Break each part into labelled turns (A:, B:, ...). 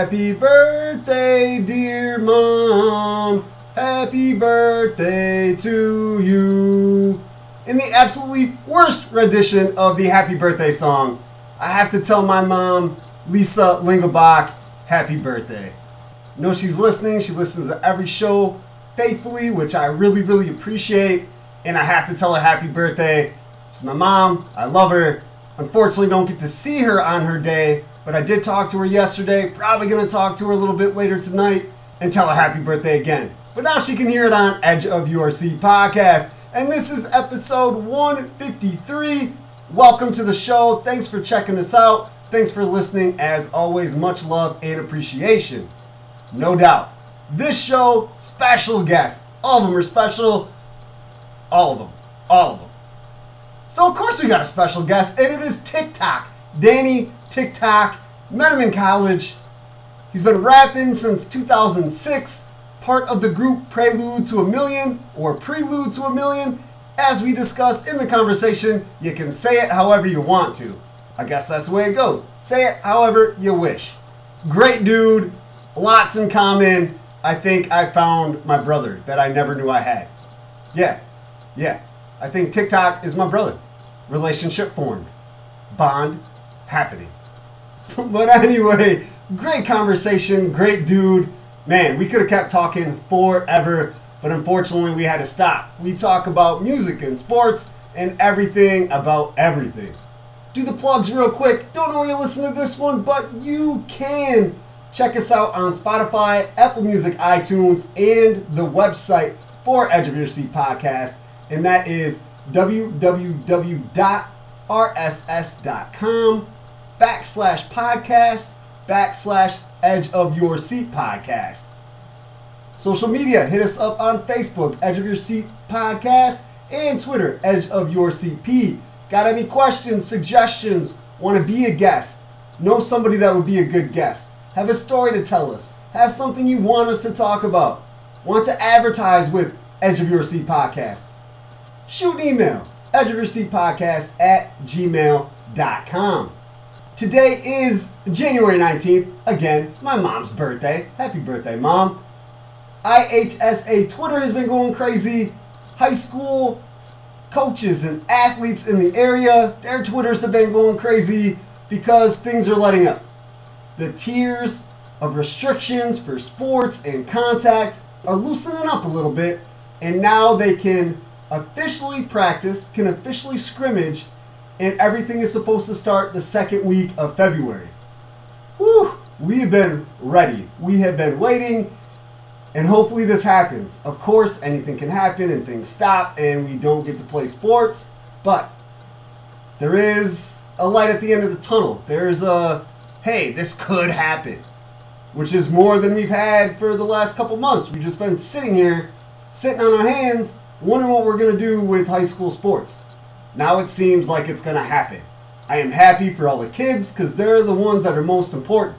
A: Happy birthday, dear mom. Happy birthday to you. In the absolutely worst rendition of the happy birthday song, I have to tell my mom, Lisa Lingelbach, happy birthday. Know she's listening. She listens to every show faithfully, which I really, really appreciate. And I have to tell her happy birthday. She's my mom. I love her. Unfortunately, don't get to see her on her day, but I did talk to her yesterday. Probably gonna talk to her a little bit later tonight and tell her happy birthday again. But now she can hear it on Edge of Your Seat podcast. And this is episode 153. Welcome to the show. Thanks for checking us out. Thanks for listening. As always, much love and appreciation. No doubt. This show, special guest. All of them are special. All of them. All of them. So, of course, we got a special guest, and it is TikTok. Danny TikTok. Met him in college. He's been rapping since 2006, part of the group Prelude to a Million or Prelude to a Million. As we discussed in the conversation, you can say it however you want to. I guess that's the way it goes. Say it however you wish. Great dude, lots in common. I think I found my brother that I never knew I had. Yeah, yeah. I think TikTok is my brother. Relationship formed. Bond happening. but anyway, great conversation, great dude. Man, we could have kept talking forever, but unfortunately we had to stop. We talk about music and sports and everything about everything. Do the plugs real quick. Don't know where you listen to this one, but you can check us out on Spotify, Apple Music, iTunes, and the website for Edge of Your Seat podcast, and that is www.rss.com backslash podcast backslash Edge of Your Seat podcast. Social media, hit us up on Facebook, Edge of Your Seat podcast, and Twitter, Edge of Your Seat P. Got any questions, suggestions, want to be a guest, know somebody that would be a good guest, have a story to tell us, have something you want us to talk about, want to advertise with Edge of Your Seat podcast, shoot an email, Edge of Your Seat podcast at gmail.com. Today is January 19th, again, my mom's birthday. Happy birthday, mom. IHSA Twitter has been going crazy. High school coaches and athletes in the area, their Twitters have been going crazy because things are letting up. The tiers of restrictions for sports and contact are loosening up a little bit, and now they can officially practice, can officially scrimmage, and everything is supposed to start the second week of February. Whew, we have been ready. We have been waiting and hopefully this happens. Of course, anything can happen and things stop and we don't get to play sports, but there is a light at the end of the tunnel. There's a, hey, this could happen, which is more than we've had for the last couple months. We've just been sitting here, sitting on our hands, wondering what we're going to do with high school sports. Now it seems like it's going to happen. I am happy for all the kids because they're the ones that are most important.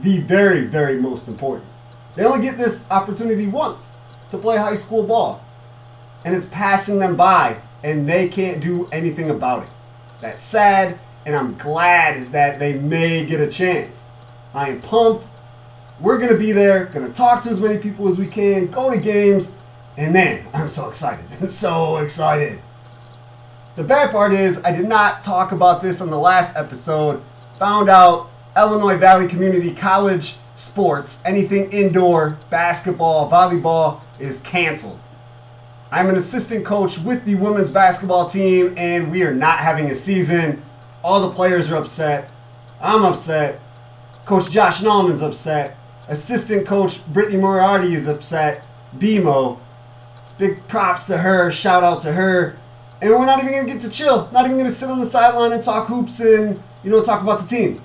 A: The very, very most important. They only get this opportunity once to play high school ball. And it's passing them by, and they can't do anything about it. That's sad, and I'm glad that they may get a chance. I am pumped. We're going to be there, going to talk to as many people as we can, go to games, and man, I'm so excited. so excited. The bad part is, I did not talk about this on the last episode. Found out Illinois Valley Community College sports, anything indoor, basketball, volleyball, is canceled. I'm an assistant coach with the women's basketball team, and we are not having a season. All the players are upset. I'm upset. Coach Josh Nallman's upset. Assistant coach Brittany Moriarty is upset. BMO. Big props to her. Shout out to her. And we're not even going to get to chill. Not even going to sit on the sideline and talk hoops and, you know, talk about the team.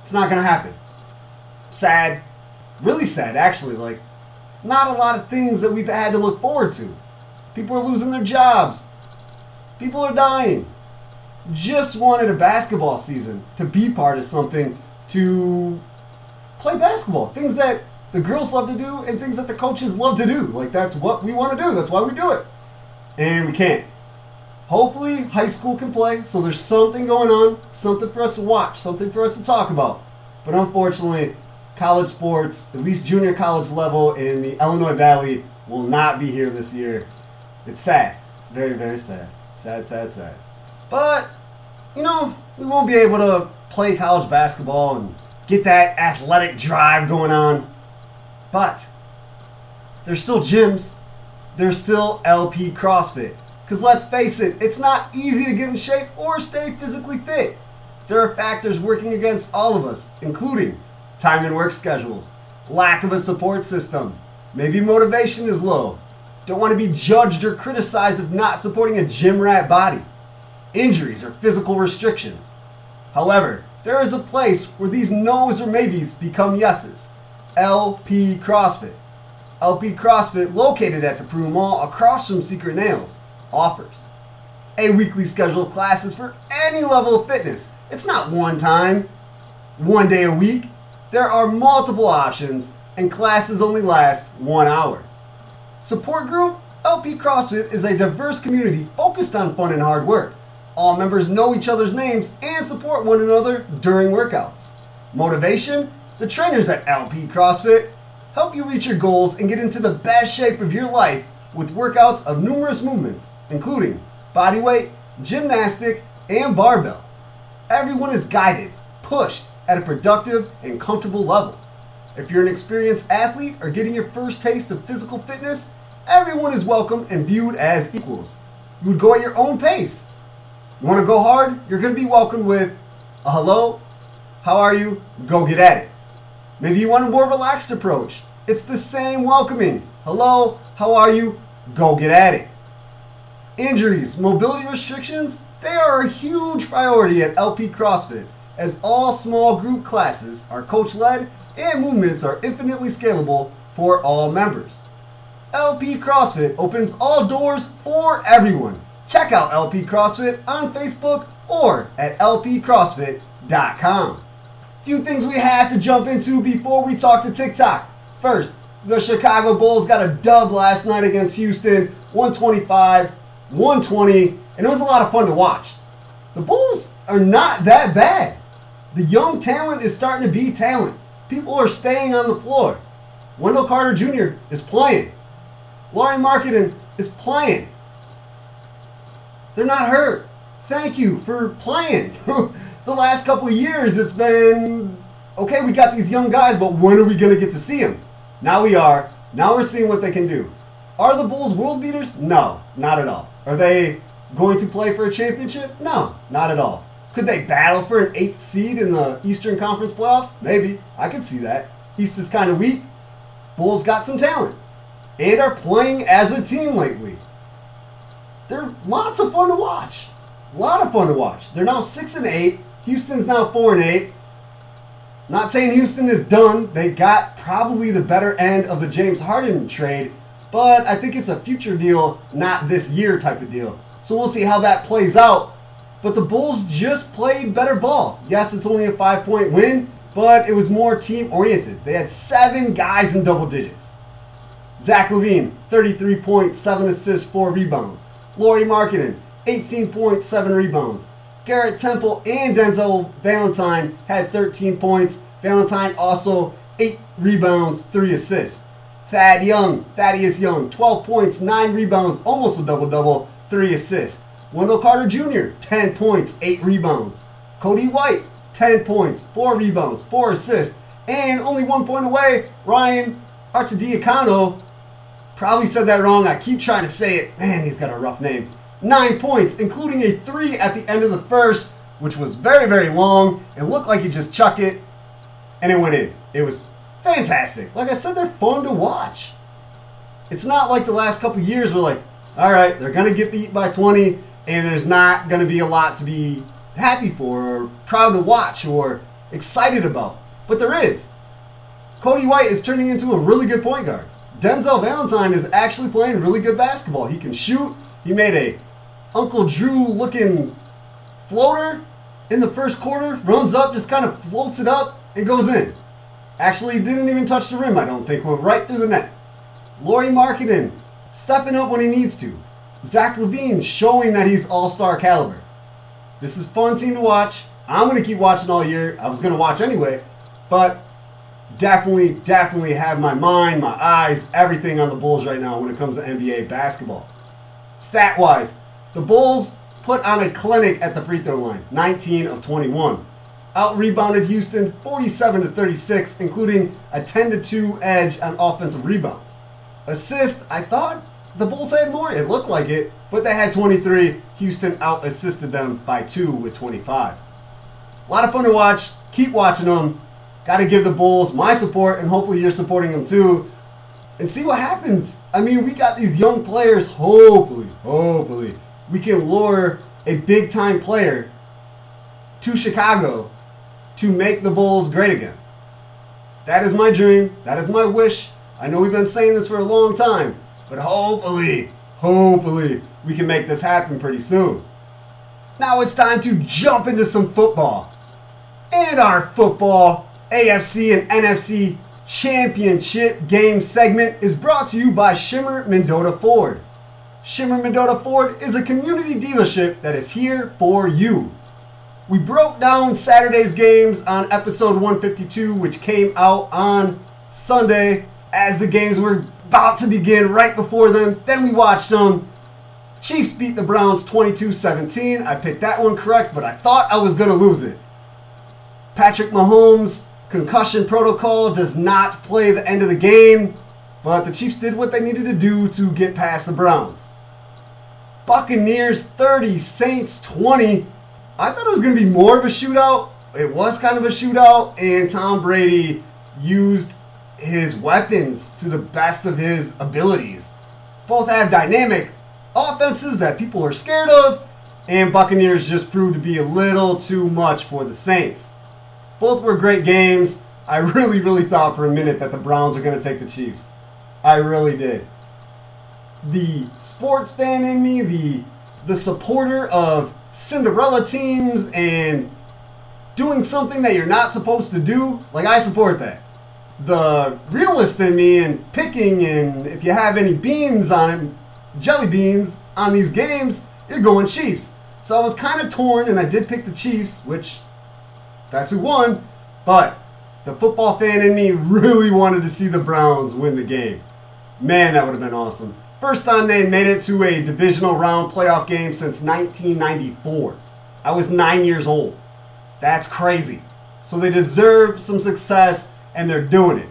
A: It's not going to happen sad, really sad actually. Like, not a lot of things that we've had to look forward to. People are losing their jobs. People are dying. Just wanted a basketball season to be part of something to play basketball. Things that the girls love to do and things that the coaches love to do. Like that's what we want to do. That's why we do it. and we can't. Hopefully, high school can play, so there's something going on, something for us to watch, something for us to talk about. But unfortunately, college sports, at least junior college level in the Illinois Valley, will not be here this year. It's sad. Very, very sad. Sad, sad, sad. But, you know, we won't be able to play college basketball and get that athletic drive going on. But, there's still gyms. There's still LP CrossFit. Because let's face it, it's not easy to get in shape or stay physically fit. There are factors working against all of us, including time and work schedules, lack of a support system, maybe motivation is low, don't want to be judged or criticized of not supporting a gym rat body, injuries or physical restrictions. However, there is a place where these no's or maybes become yeses. LP CrossFit. LP CrossFit, located at the Peru Mall across from Secret Nails, offers a weekly schedule of classes for any level of fitness. It's not one time, one day a week. There are multiple options, and classes only last one hour. Support group LP CrossFit is a diverse community focused on fun and hard work. All members know each other's names and support one another during workouts. Motivation the trainers at LP CrossFit help you reach your goals and get into the best shape of your life with workouts of numerous movements, including bodyweight, gymnastic, and barbell. Everyone is guided, pushed at a productive and comfortable level. If you're an experienced athlete or getting your first taste of physical fitness, everyone is welcome and viewed as equals. You would go at your own pace. You want to go hard? You're going to be welcomed with a hello, how are you? Go get at it. Maybe you want a more relaxed approach. It's the same welcoming. Hello, how are you? Go get at it. Injuries, mobility restrictions, they are a huge priority at LP CrossFit, as all small group classes are coach led and movements are infinitely scalable for all members. LP CrossFit opens all doors for everyone. Check out LP CrossFit on Facebook or at lpcrossfit.com. Few things we have to jump into before we talk to TikTok. First, the Chicago Bulls got a dub last night against Houston, 125, 120, and it was a lot of fun to watch. The Bulls are not that bad. The young talent is starting to be talent. People are staying on the floor. Wendell Carter Jr. is playing. Lauri Markkanen is playing. They're not hurt. Thank you for playing. the last couple years, it's been okay, we got these young guys, but when are we going to get to see them? Now we are. Now we're seeing what they can do. Are the Bulls world beaters? No, not at all. Are they going to play for a championship? No, not at all. Could they battle for an eighth seed in the Eastern Conference playoffs? Maybe. I could see that. East is kind of weak. Bulls got some talent and are playing as a team lately. They're lots of fun to watch. A lot of fun to watch. They're now six and eight. Houston's now four and eight. Not saying Houston is done. They got probably the better end of the James Harden trade, but I think it's a future deal, not this year type of deal. So we'll see how that plays out. But the Bulls just played better ball. Yes, it's only a five point win, but it was more team oriented. They had seven guys in double digits. Zach LaVine, 33 points, 7 assists, 4 rebounds. Lauri Markkanen, 18.7 rebounds. Garrett Temple and Denzel Valentine had 13 points. Valentine also 8 rebounds, 3 assists. Thad Young, Thaddeus Young, 12 points, 9 rebounds, almost a double double, 3 assists. Wendell Carter Jr., 10 points, 8 rebounds. Coby White, 10 points, 4 rebounds, 4 assists. And only one point away, Ryan Arcidiacono, probably said that wrong. I keep trying to say it. Man, he's got a rough name nine points, including a three at the end of the first, which was very, very long. It looked like he just chucked it, and it went in. It was fantastic. Like I said, they're fun to watch. It's not like the last couple years where, like, all right, they're going to get beat by 20, and there's not going to be a lot to be happy for, or proud to watch, or excited about. But there is. Coby White is turning into a really good point guard. Denzel Valentine is actually playing really good basketball. He can shoot. He made a Uncle Drew looking floater in the first quarter, runs up, just kind of floats it up, and goes in. Actually, didn't even touch the rim, I don't think. Went right through the net. Lauri Markkanen stepping up when he needs to. Zach LaVine showing that he's all star caliber. This is fun team to watch. I'm going to keep watching all year. I was going to watch anyway, but definitely, definitely have my mind, my eyes, everything on the Bulls right now when it comes to NBA basketball. Stat wise, the Bulls put on a clinic at the free throw line 19 of 21. Out rebounded Houston 47 to 36, including a 10 to 2 edge on offensive rebounds. Assist, I thought the Bulls had more. It looked like it, but they had 23. Houston out assisted them by 2 with 25. A lot of fun to watch. Keep watching them. Got to give the Bulls my support, and hopefully you're supporting them too. And see what happens. I mean, we got these young players. Hopefully, hopefully, we can lure a big time player to Chicago to make the Bulls great again. That is my dream. That is my wish. I know we've been saying this for a long time, but hopefully, hopefully, we can make this happen pretty soon. Now it's time to jump into some football. And our football AFC and NFC championship game segment is brought to you by Schimmer Mendota Ford. Schimmer Mendota Ford is a community dealership that is here for you. We broke down Saturday's games on episode 152, which came out on Sunday as the games were about to begin right before them. Then we watched them. Chiefs beat the Browns 22 17. I picked that one correct, but I thought I was going to lose it. Patrick Mahomes' concussion protocol does not play the end of the game, but the Chiefs did what they needed to do to get past the Browns. Buccaneers 30, Saints 20. I thought it was going to be more of a shootout. It was kind of a shootout, and Tom Brady used his weapons to the best of his abilities. Both have dynamic offenses that people are scared of, and Buccaneers just proved to be a little too much for the Saints. Both were great games. I really, really thought for a minute that the Browns are going to take the Chiefs. I really did. The sports fan in me, the the supporter of Cinderella teams and doing something that you're not supposed to do, like I support that. The realist in me and picking and if you have any beans on it, jelly beans on these games, you're going Chiefs. So I was kind of torn and I did pick the Chiefs, which that's who won, but the football fan in me really wanted to see the Browns win the game. Man, that would have been awesome. First time they made it to a divisional round playoff game since 1994. I was nine years old. That's crazy. So they deserve some success and they're doing it.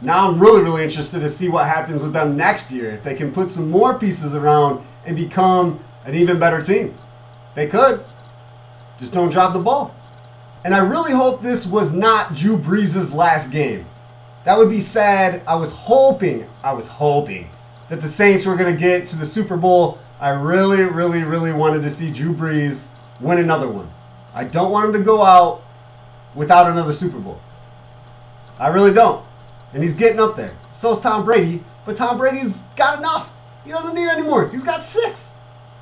A: Now I'm really, really interested to see what happens with them next year. If they can put some more pieces around and become an even better team. They could. Just don't drop the ball. And I really hope this was not Drew Brees' last game. That would be sad. I was hoping, I was hoping that the Saints were going to get to the Super Bowl. I really, really, really wanted to see Drew Brees win another one. I don't want him to go out without another Super Bowl. I really don't. And he's getting up there. So is Tom Brady, but Tom Brady's got enough. He doesn't need any more. He's got six.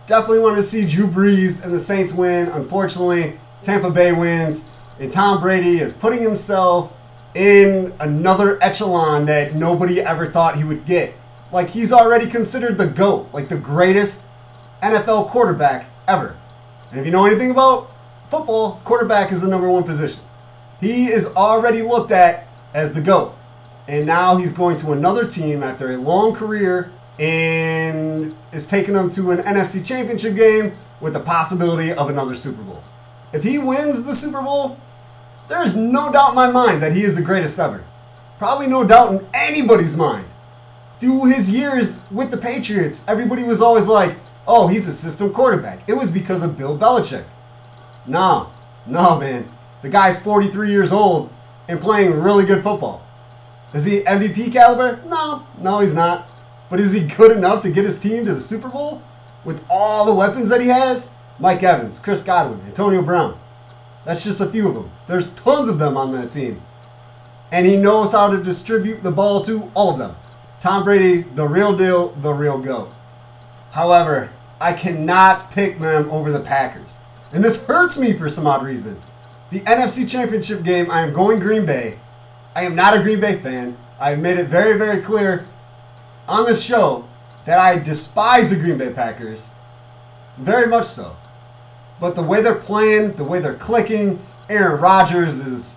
A: Definitely wanted to see Drew Brees and the Saints win. Unfortunately, Tampa Bay wins, and Tom Brady is putting himself in another echelon that nobody ever thought he would get. Like he's already considered the GOAT, like the greatest NFL quarterback ever. And if you know anything about football, quarterback is the number one position. He is already looked at as the GOAT. And now he's going to another team after a long career and is taking them to an NFC championship game with the possibility of another Super Bowl. If he wins the Super Bowl, there's no doubt in my mind that he is the greatest ever. Probably no doubt in anybody's mind. Through his years with the Patriots, everybody was always like, oh, he's a system quarterback. It was because of Bill Belichick. No, no, man. The guy's 43 years old and playing really good football. Is he MVP caliber? No, no, he's not. But is he good enough to get his team to the Super Bowl with all the weapons that he has? Mike Evans, Chris Godwin, Antonio Brown. That's just a few of them. There's tons of them on that team. And he knows how to distribute the ball to all of them. Tom Brady, the real deal, the real GOAT. However, I cannot pick them over the Packers. And this hurts me for some odd reason. The NFC Championship game, I am going Green Bay. I am not a Green Bay fan. I've made it very, very clear on this show that I despise the Green Bay Packers. Very much so. But the way they're playing, the way they're clicking, Aaron Rodgers is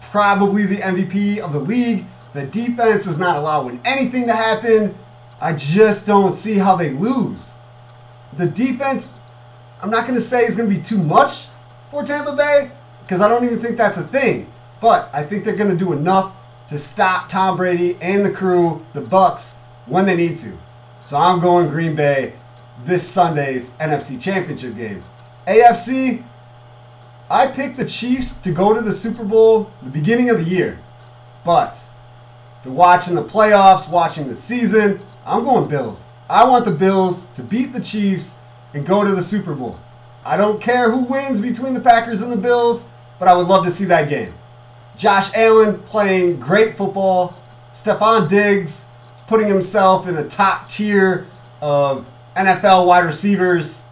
A: probably the MVP of the league. The defense is not allowing anything to happen. I just don't see how they lose. The defense, I'm not going to say is going to be too much for Tampa Bay because I don't even think that's a thing. But I think they're going to do enough to stop Tom Brady and the crew, the Bucks, when they need to. So I'm going Green Bay this Sunday's NFC Championship game. AFC, I picked the Chiefs to go to the Super Bowl the beginning of the year. But to watching the playoffs, watching the season, I'm going Bills. I want the Bills to beat the Chiefs and go to the Super Bowl. I don't care who wins between the Packers and the Bills, but I would love to see that game. Josh Allen playing great football. Stefon Diggs is putting himself in the top tier of NFL wide receivers.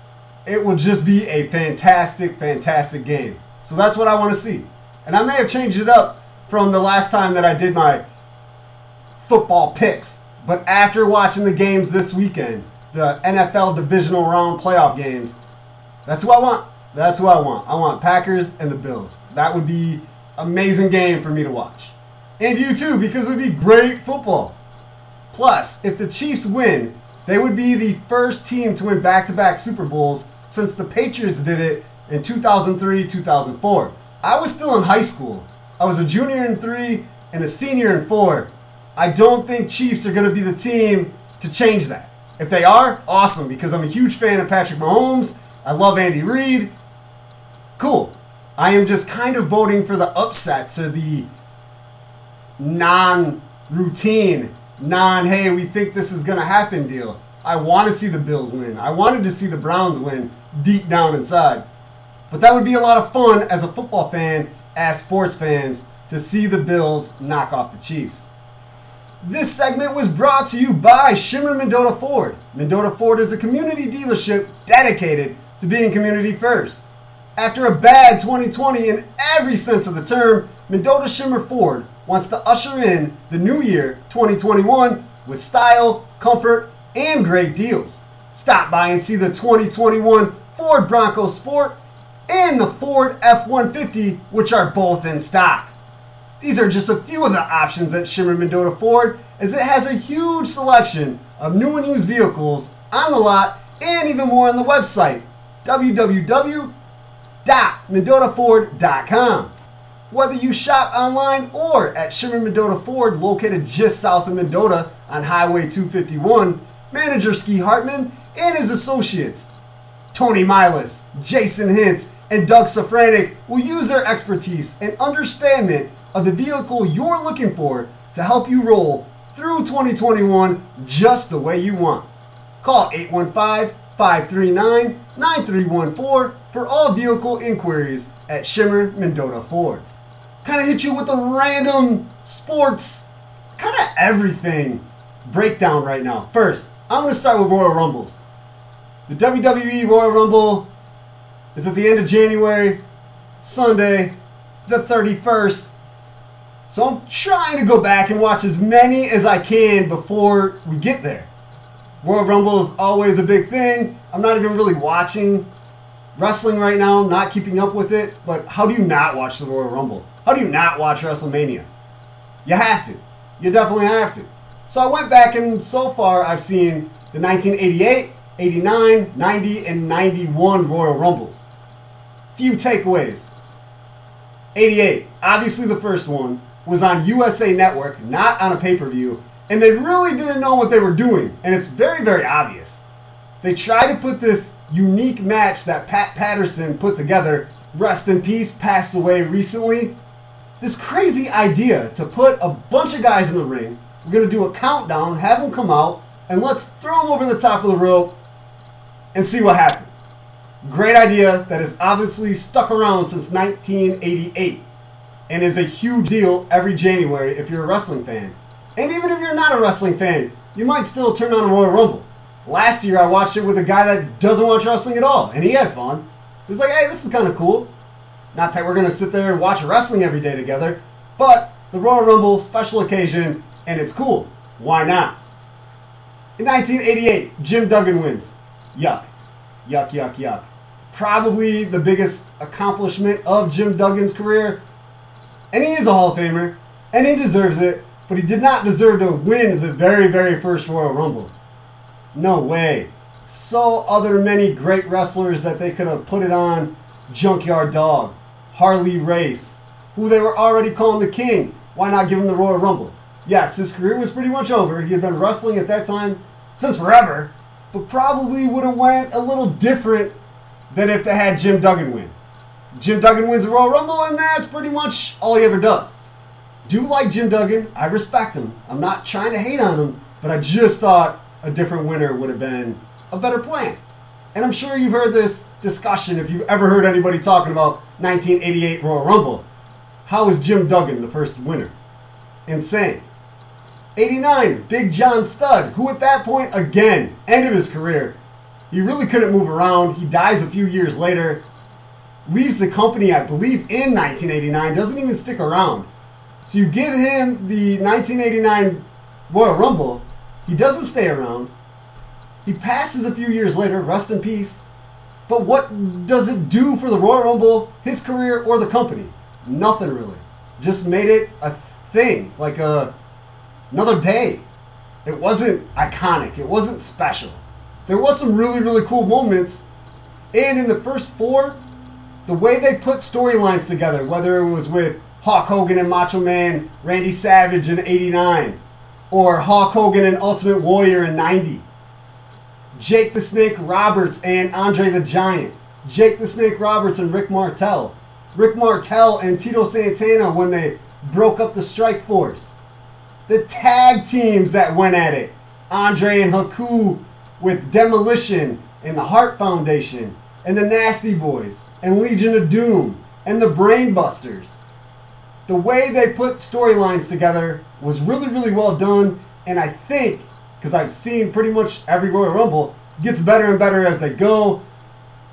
A: It will just be a fantastic, fantastic game. So that's what I want to see. And I may have changed it up from the last time that I did my football picks. But after watching the games this weekend, the NFL divisional round playoff games, that's who I want. That's who I want. I want Packers and the Bills. That would be amazing game for me to watch. And you too, because it would be great football. Plus, if the Chiefs win, they would be the first team to win back to back Super Bowls since the Patriots did it in 2003 2004. I was still in high school. I was a junior in three and a senior in four. I don't think Chiefs are going to be the team to change that. If they are, awesome, because I'm a huge fan of Patrick Mahomes. I love Andy Reid. Cool. I am just kind of voting for the upsets or the non routine, non, hey, we think this is going to happen deal. I want to see the Bills win. I wanted to see the Browns win deep down inside. But that would be a lot of fun as a football fan, as sports fans, to see the Bills knock off the Chiefs. This segment was brought to you by Schimmer Mendota Ford. Mendota Ford is a community dealership dedicated to being community first. After a bad 2020 in every sense of the term, Mendota Schimmer Ford wants to usher in the new year 2021 with style, comfort, and great deals. Stop by and see the 2021 Ford Bronco Sport and the Ford F 150, which are both in stock. These are just a few of the options at Schimmer Mendota Ford, as it has a huge selection of new and used vehicles on the lot and even more on the website www.mendotaford.com. Whether you shop online or at Schimmer Mendota Ford, located just south of Mendota on Highway 251, manager Ski Hartman and his associates, Tony Milas, Jason Hintz, and Doug Safranik will use their expertise and understanding of the vehicle you're looking for to help you roll through 2021 just the way you want. Call 815 539 9314 for all vehicle inquiries at Schimmer Mendota Ford. Kind of hit you with a random sports, kind of everything breakdown right now. First, I'm going to start with Royal Rumbles. The WWE Royal Rumble is at the end of January, Sunday, the 31st. So I'm trying to go back and watch as many as I can before we get there. Royal Rumble is always a big thing. I'm not even really watching wrestling right now, I'm not keeping up with it, but how do you not watch the Royal Rumble? How do you not watch WrestleMania? You have to. You definitely have to. So I went back and so far I've seen the 1988, 89, 90, and 91 Royal Rumbles. Few takeaways. 88, obviously the first one, was on USA Network, not on a pay per view, and they really didn't know what they were doing, and it's very, very obvious. They tried to put this unique match that Pat Patterson put together, rest in peace, passed away recently. This crazy idea to put a bunch of guys in the ring, we're to do a countdown, have them come out, and let's throw them over the top of the rope and see what happens. Great idea that has obviously stuck around since 1988 and is a huge deal every January if you're a wrestling fan. And even if you're not a wrestling fan, you might still turn on a Royal Rumble. Last year I watched it with a guy that doesn't watch wrestling at all, and he had fun. He was like, hey, this is kind of cool. Not that we're going to sit there and watch wrestling every day together, but the Royal Rumble, special occasion, and it's cool. Why not? In 1988, Jim Duggan wins. Yuck. Yuck, yuck, yuck. Probably the biggest accomplishment of Jim Duggan's career. And he is a Hall of Famer, and he deserves it, but he did not deserve to win the very, very first Royal Rumble. No way. So other many great wrestlers that they could have put it on Junkyard Dog, Harley Race, who they were already calling the king. Why not give him the Royal Rumble? Yes, his career was pretty much over. He had been wrestling at that time since forever, but probably would have went a little different than if they had Jim Duggan win. Jim Duggan wins the Royal Rumble, and that's pretty much all he ever does. Do like Jim Duggan. I respect him. I'm not trying to hate on him, but I just thought a different winner would have been a better plan. And I'm sure you've heard this discussion if you've ever heard anybody talking about 1988 Royal Rumble. How was Jim Duggan the first winner? Insane. 89, Big John Studd, who at that point, again, end of his career, he really couldn't move around. He dies a few years later, leaves the company, I believe, in 1989, doesn't even stick around. So you give him the 1989 Royal Rumble, he doesn't stay around. He passes a few years later, rest in peace. But what does it do for the Royal Rumble, his career, or the company? Nothing really. Just made it a thing, like a another day. It wasn't iconic. It wasn't special. There was some really really cool moments, and in the first four, the way they put storylines together, whether it was with Hulk Hogan and Macho Man, Randy Savage in '89, or Hulk Hogan and Ultimate Warrior in '90. Jake the Snake Roberts and Andre the Giant. Jake the Snake Roberts and Rick Martel. Rick Martel and Tito Santana when they broke up the Strike Force. The tag teams that went at it. Andre and Haku with Demolition and the Heart Foundation and the Nasty Boys and Legion of Doom and the Brainbusters. The way they put storylines together was really, really well done, and I think because I've seen pretty much every Royal Rumble gets better and better as they go.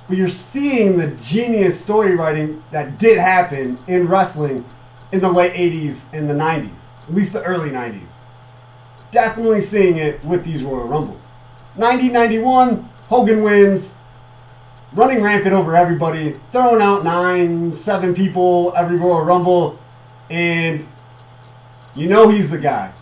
A: But you're seeing the genius story writing that did happen in wrestling in the late 80s and the 90s, at least the early 90s. Definitely seeing it with these Royal Rumbles. 1991, Hogan wins, running rampant over everybody, throwing out nine, seven people every Royal Rumble, and you know he's the guy.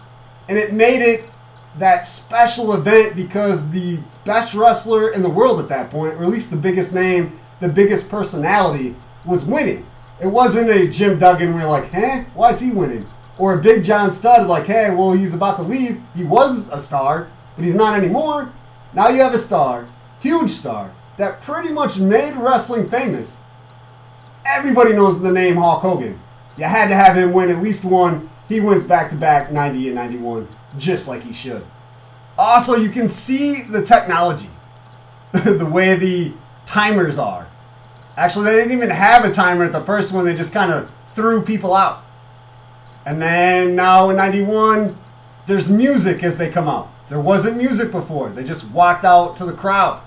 A: And it made it that special event because the best wrestler in the world at that point, or at least the biggest name, the biggest personality, was winning. It wasn't a Jim Duggan where you're like, huh, why is he winning? Or a Big John Studd like, hey, well, he's about to leave. He was a star, but he's not anymore. Now you have a star, huge star, that pretty much made wrestling famous. Everybody knows the name Hulk Hogan. You had to have him win at least one. He wins back to back 90 and 91 just like he should. Also, you can see the technology, the way the timers are. Actually, they didn't even have a timer at the first one, they just kind of threw people out. And then now in 91, there's music as they come out. There wasn't music before, they just walked out to the crowd.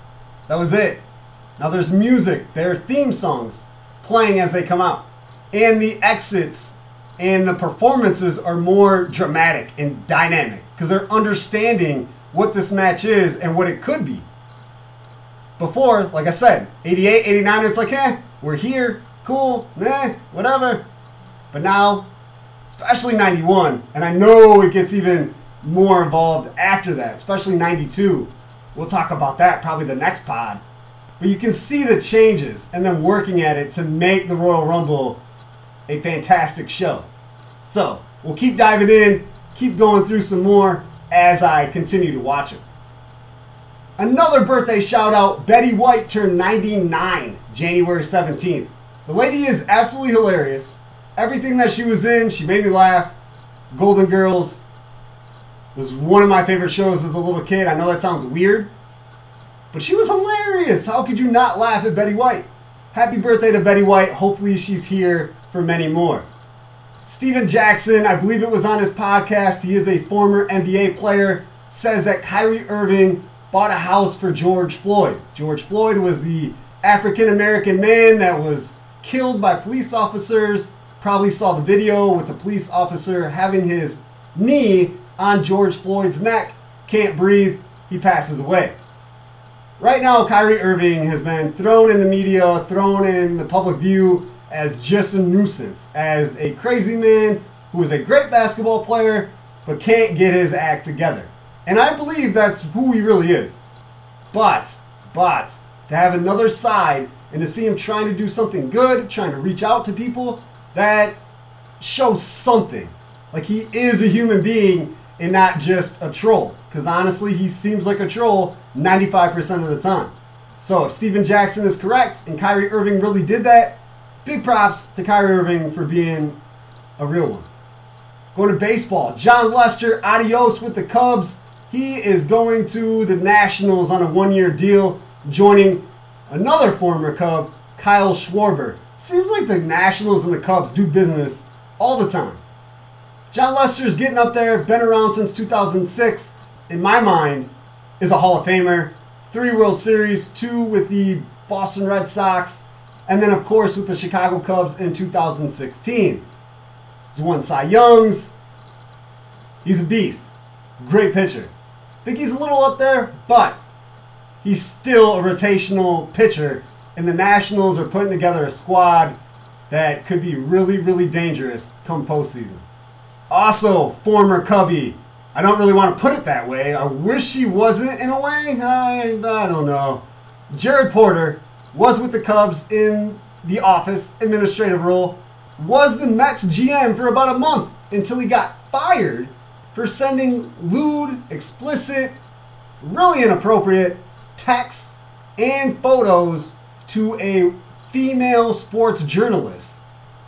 A: That was it. Now there's music, there are theme songs playing as they come out. And the exits and the performances are more dramatic and dynamic because they're understanding what this match is and what it could be. Before, like I said, 88, 89, it's like, eh, we're here, cool, eh, whatever. But now, especially 91, and I know it gets even more involved after that, especially 92. We'll talk about that probably the next pod. But you can see the changes and then working at it to make the Royal Rumble a fantastic show. So, we'll keep diving in, keep going through some more as I continue to watch it. Another birthday shout out Betty White turned 99 January 17th. The lady is absolutely hilarious. Everything that she was in, she made me laugh. Golden Girls was one of my favorite shows as a little kid. I know that sounds weird, but she was hilarious. How could you not laugh at Betty White? Happy birthday to Betty White. Hopefully, she's here for many more. Stephen Jackson, I believe it was on his podcast, he is a former NBA player, says that Kyrie Irving bought a house for George Floyd. George Floyd was the African American man that was killed by police officers. Probably saw the video with the police officer having his knee on George Floyd's neck, can't breathe. he passes away. Right now, Kyrie Irving has been thrown in the media, thrown in the public view as just a nuisance, as a crazy man who is a great basketball player but can't get his act together. And I believe that's who he really is. But, but, to have another side and to see him trying to do something good, trying to reach out to people, that shows something. Like he is a human being and not just a troll. Because honestly, he seems like a troll 95% of the time. So if Stephen Jackson is correct and Kyrie Irving really did that, big props to Kyrie Irving for being a real one. Going to baseball, Jon Lester, adios with the Cubs. He is going to the Nationals on a one year deal, joining another former Cub, Kyle Schwarber. Seems like the Nationals and the Cubs do business all the time. Jon Lester is getting up there, been around since 2006. In my mind, is a Hall of Famer. Three World Series, two with the Boston Red Sox, and then, of course, with the Chicago Cubs in 2016. He's won Cy Youngs. He's a beast. Great pitcher. Think he's a little up there, but he's still a rotational pitcher, and the Nationals are putting together a squad that could be really, really dangerous come postseason. Also, former Cubby. I don't really want to put it that way. I wish he wasn't in a way. I, I don't know. Jared Porter was with the Cubs in the office administrative role, was the Mets GM for about a month until he got fired for sending lewd, explicit, really inappropriate text and photos to a female sports journalist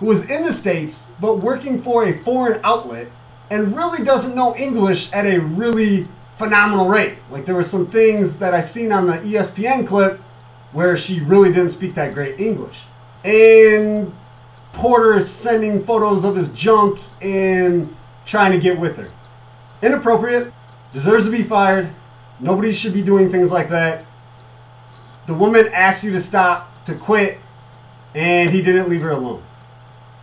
A: who was in the States but working for a foreign outlet and really doesn't know English at a really phenomenal rate. Like there were some things that I seen on the ESPN clip where she really didn't speak that great English. And Porter is sending photos of his junk and trying to get with her. Inappropriate, deserves to be fired. Nobody should be doing things like that. The woman asked you to stop, to quit, and he didn't leave her alone.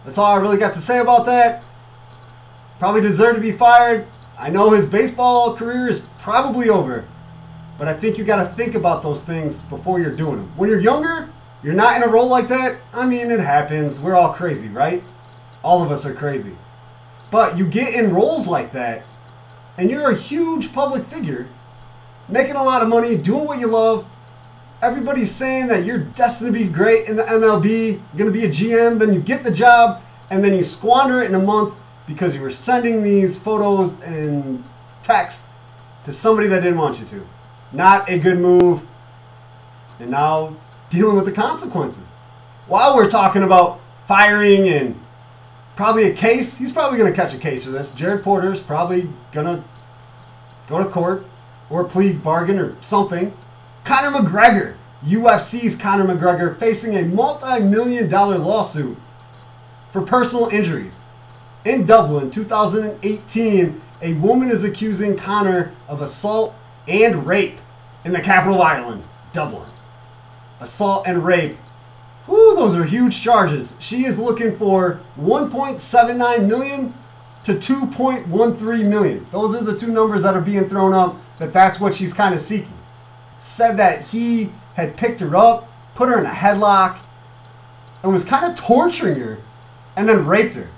A: That's all I really got to say about that. Probably deserved to be fired. I know his baseball career is probably over, but I think you got to think about those things before you're doing them. When you're younger, you're not in a role like that. I mean, it happens. We're all crazy, right? All of us are crazy. But you get in roles like that, and you're a huge public figure, making a lot of money, doing what you love. Everybody's saying that you're destined to be great in the MLB, you're going to be a GM, then you get the job, and then you squander it in a month because you were sending these photos and text to somebody that didn't want you to. Not a good move. And now dealing with the consequences. While we're talking about firing and probably a case, he's probably going to catch a case for this. Jared Porter's probably going to go to court or plead bargain or something. Conor McGregor, UFC's Conor McGregor, facing a multi million dollar lawsuit for personal injuries. In Dublin, 2018, a woman is accusing Conor of assault and rape in the capital of Ireland, Dublin assault and rape. Ooh, those are huge charges. She is looking for 1.79 million to 2.13 million. Those are the two numbers that are being thrown up that that's what she's kind of seeking. Said that he had picked her up, put her in a headlock, and was kind of torturing her and then raped her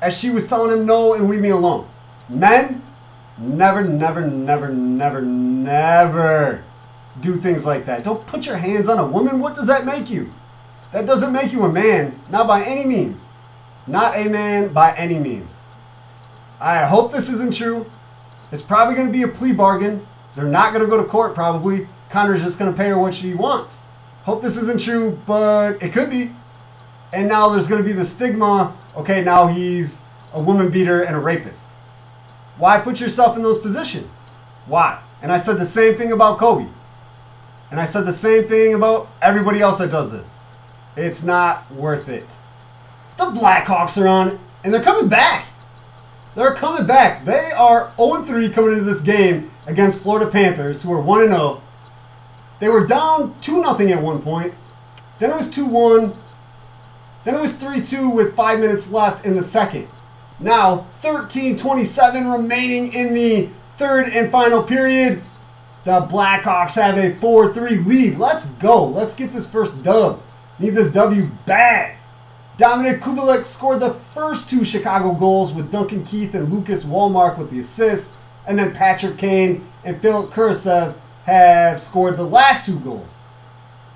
A: as she was telling him no and leave me alone. Men, never, never, never, never, never do things like that. Don't put your hands on a woman. What does that make you? That doesn't make you a man, not by any means. Not a man by any means. I hope this isn't true. It's probably going to be a plea bargain. They're not going to go to court, probably. Conor's just going to pay her what she wants. Hope this isn't true, but it could be. And now there's going to be the stigma okay, now he's a woman beater and a rapist. Why put yourself in those positions? Why? And I said the same thing about Kobe. And I said the same thing about everybody else that does this. It's not worth it. The Blackhawks are on, and they're coming back. They're coming back. They are 0 3 coming into this game against Florida Panthers, who are 1 0. They were down 2 0 at one point. Then it was 2 1. Then it was 3 2 with 5 minutes left in the second. Now, 13 27 remaining in the third and final period. The Blackhawks have a 4 3 lead. Let's go. Let's get this first dub. Need this W bad. Dominik Kubalik scored the first two Chicago goals with Duncan Keith and Lucas Wallmark with the assist. And then Patrick Kane and Philipp Kurashev have scored the last two goals.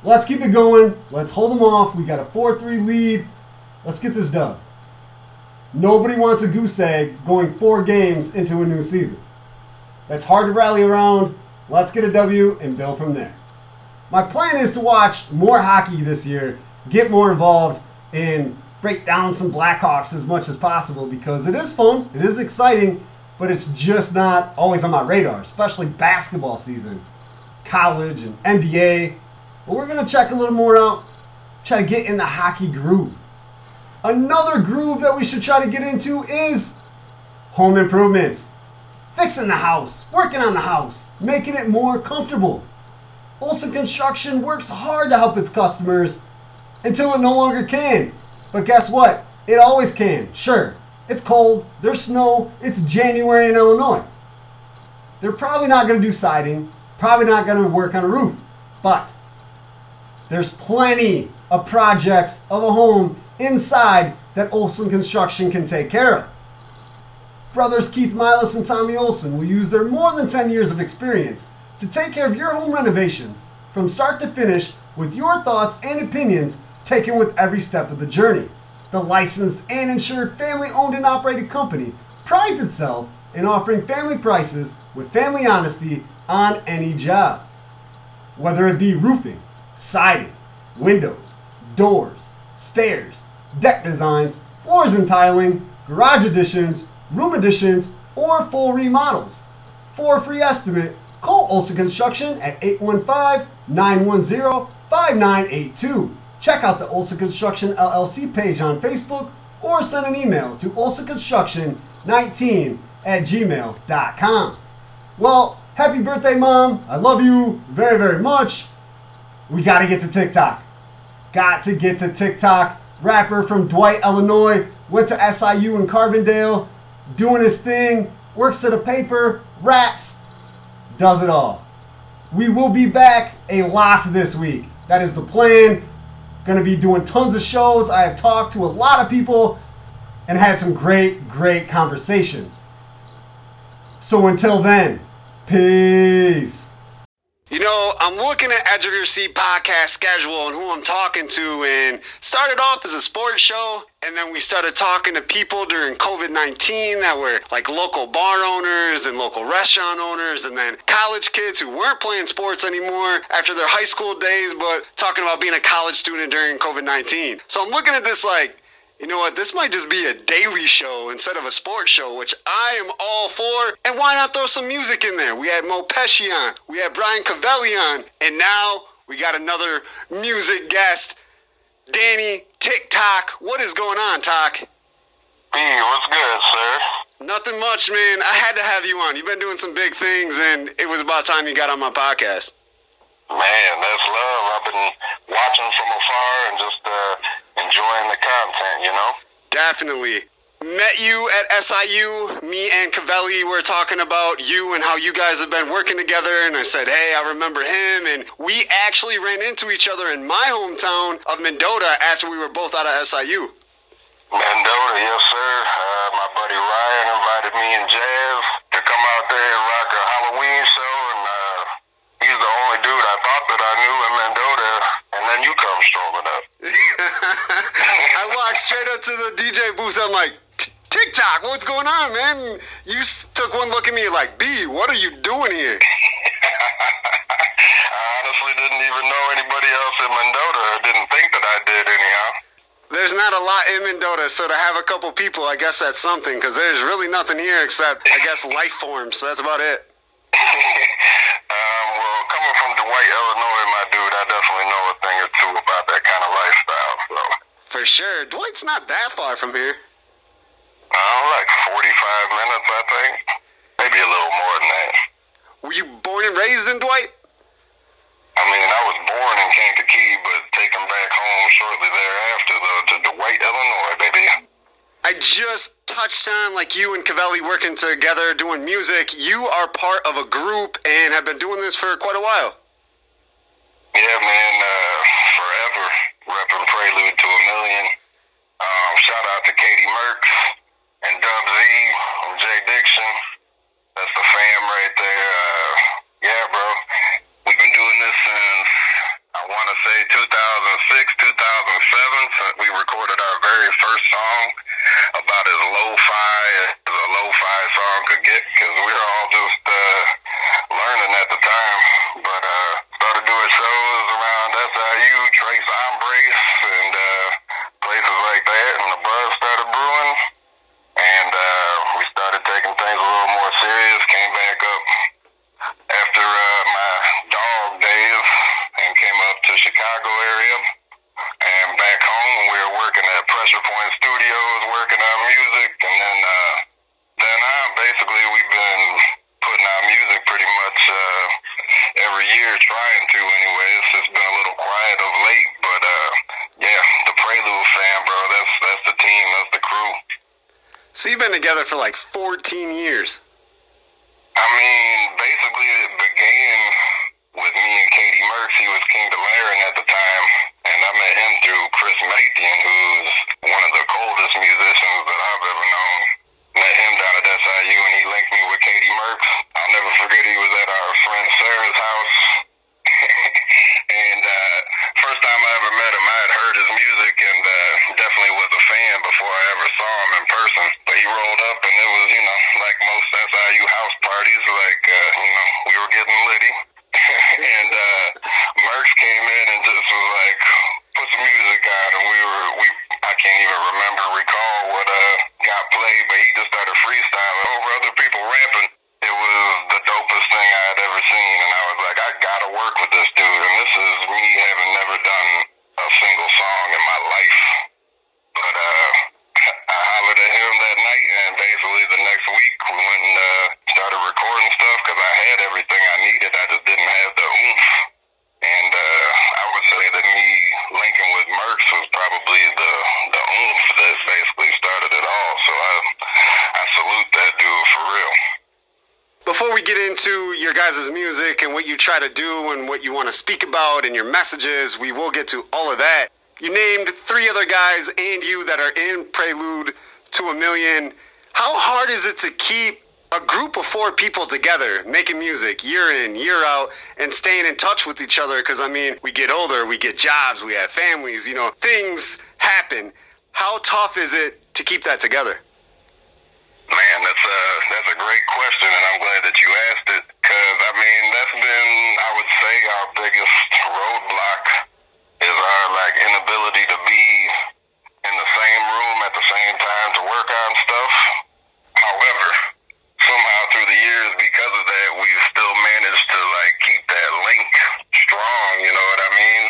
A: Let's keep it going. Let's hold them off. We got a 4 3 lead. Let's get this done. Nobody wants a goose egg going four games into a new season. That's hard to rally around. Let's get a W and build from there. My plan is to watch more hockey this year, get more involved, and break down some Blackhawks as much as possible because it is fun, it is exciting, but it's just not always on my radar, especially basketball season, college, and NBA. But we're going to check a little more out, try to get in the hockey groove. Another groove that we should try to get into is home improvements. Fixing the house, working on the house, making it more comfortable. Olson Construction works hard to help its customers until it no longer can. But guess what? It always can. Sure, it's cold, there's snow, it's January in Illinois. They're probably not going to do siding, probably not going to work on a roof. But there's plenty of projects of a home inside that Olson Construction can take care of. Brothers Keith Milas and Tommy Olson will use their more than 10 years of experience to take care of your home renovations from start to finish with your thoughts and opinions taken with every step of the journey. The licensed and insured family owned and operated company prides itself in offering family prices with family honesty on any job. Whether it be roofing, siding, windows, doors, stairs, deck designs, floors and tiling, garage additions, room additions, or full remodels. For a free estimate, call Olson Construction at 815 910 5982. Check out the Olson Construction LLC page on Facebook or send an email to olsonconstruction19 at gmail.com. Well, happy birthday, Mom. I love you very, very much. We got to get to TikTok. Got to get to TikTok. Rapper from Dwight, Illinois, went to SIU in Carbondale, doing his thing, works at a paper, raps, does it all. We will be back a lot this week. That is the plan. Gonna be doing tons of shows. I have talked to a lot of people and had some great, great conversations. So until then, peace.
B: You know, I'm looking at Edge of Your Seat podcast schedule and who I'm talking to, and started off as a sports show, and then we started talking to people during COVID 19 that were like local bar owners and local restaurant owners, and then college kids who weren't playing sports anymore after their high school days, but talking about being a college student during COVID 19. So I'm looking at this like, you know what? This might just be a daily show instead of a sports show, which I am all for. And why not throw some music in there? We had Mo Pesci on, we had Brian Cavelli on, and now we got another music guest, Danny TikTok. What is going on, Talk?
C: Hey, what's good, sir?
B: Nothing much, man. I had to have you on. You've been doing some big things, and it was about time you got on my podcast.
C: Man, that's love. I've been watching from afar and just uh, enjoying the content, you know?
B: Definitely. Met you at SIU. Me and Cavelli were talking about you and how you guys have been working together. And I said, hey, I remember him. And we actually ran into each other in my hometown of Mendota after we were both out of SIU.
C: Mendota, yes, sir. Uh, my buddy Ryan invited me and Jazz to come out there and rock a Halloween show. And uh, he's the only dude I thought that I knew in Mendota. And then you come strolling up.
B: I walked straight up to the DJ booth. I'm like, TikTok, what's going on, man? You took one look at me like, B, what are you doing here?
C: I honestly didn't even know anybody else in Mendota. I didn't think that I did, anyhow.
B: There's not a lot in Mendota, so to have a couple people, I guess that's something, because there's really nothing here except, I guess, life forms. So that's about it.
C: um, well, coming from Dwight, Illinois, my dude, I definitely know a thing or two about that kind of lifestyle. So,
B: For sure. Dwight's not that far from here.
C: uh, like 45 minutes, I think. Maybe a little more than that.
B: Were you born and raised in Dwight?
C: I mean, I was born in Kankakee, but taken back home shortly thereafter, though, to Dwight, Illinois, baby.
A: I just touched on like you and Cavelli working together doing music. You are part of a group and have been doing this for quite a while.
C: Yeah, man. Uh, forever repping Prelude to a Million. Um, shout out to Katie Merks and Dub Z and Jay Diction. That's the fam right there. Uh, yeah, bro. We've been doing this since I want to say 2006, 2007. Since we recorded our very first song about as lo-fi as a lo-fi song could get, because we were all just uh, learning at the time. But uh, started doing shows around SIU, Trace Embrace, and uh, places like that, and the buzz started brewing. And uh, we started taking things a little more serious, came back up after uh, my dog days and came up to Chicago area and back home we were working at Pressure Point Studios, working on music, and then uh, then on basically we've been putting out music pretty much uh, every year, trying to anyway. It's just been a little quiet of late, but uh, yeah, the Prelude fam, bro, that's that's the team, that's the crew.
A: So you've been together for like 14 years.
C: I mean, basically it began with me and Katie Merks. He was King DeLaren at the time, met him through Chris Mathian, who's one of the coldest musicians that I've ever known. Met him down at SIU, and he linked me with Katie Merks. I'll never forget he was at our friend Sarah's house. and uh, first time I ever met him, I had heard his music and uh, definitely was a fan before I ever saw him in person. But he rolled up, and it was, you know, like most SIU house parties, like, uh, you know, we were getting litty. and uh, Merks came in and just was like, put some music on, and we were, we, I can't even remember, recall what uh, got played, but he just started freestyling over other people rapping. It was the dopest thing I had ever seen, and I was like, I gotta work with this dude, and this is me having never done a single song in my life. But uh, I hollered at him that night, and basically the next week we went and uh, started recording stuff because I had everything I needed. I just didn't have the oomph. And uh, I would say that me linking with Merks was probably the the oomph that basically started it all. So I I salute that dude for real.
A: Before we get into your guys' music and what you try to do and what you want to speak about and your messages, we will get to all of that. You named three other guys and you that are in Prelude to a Million. How hard is it to keep a group of four people together making music year in, year out, and staying in touch with each other? Because, I mean, we get older, we get jobs, we have families, you know, things happen. How tough is it to keep that together?
C: Man, that's a that's a great question, and I'm glad that you asked it because I mean that's been I would say our biggest roadblock is our like inability to be in the same room at the same time to work on stuff. However, somehow through the years, because of that, we've still managed to like keep that link strong. You know what I mean?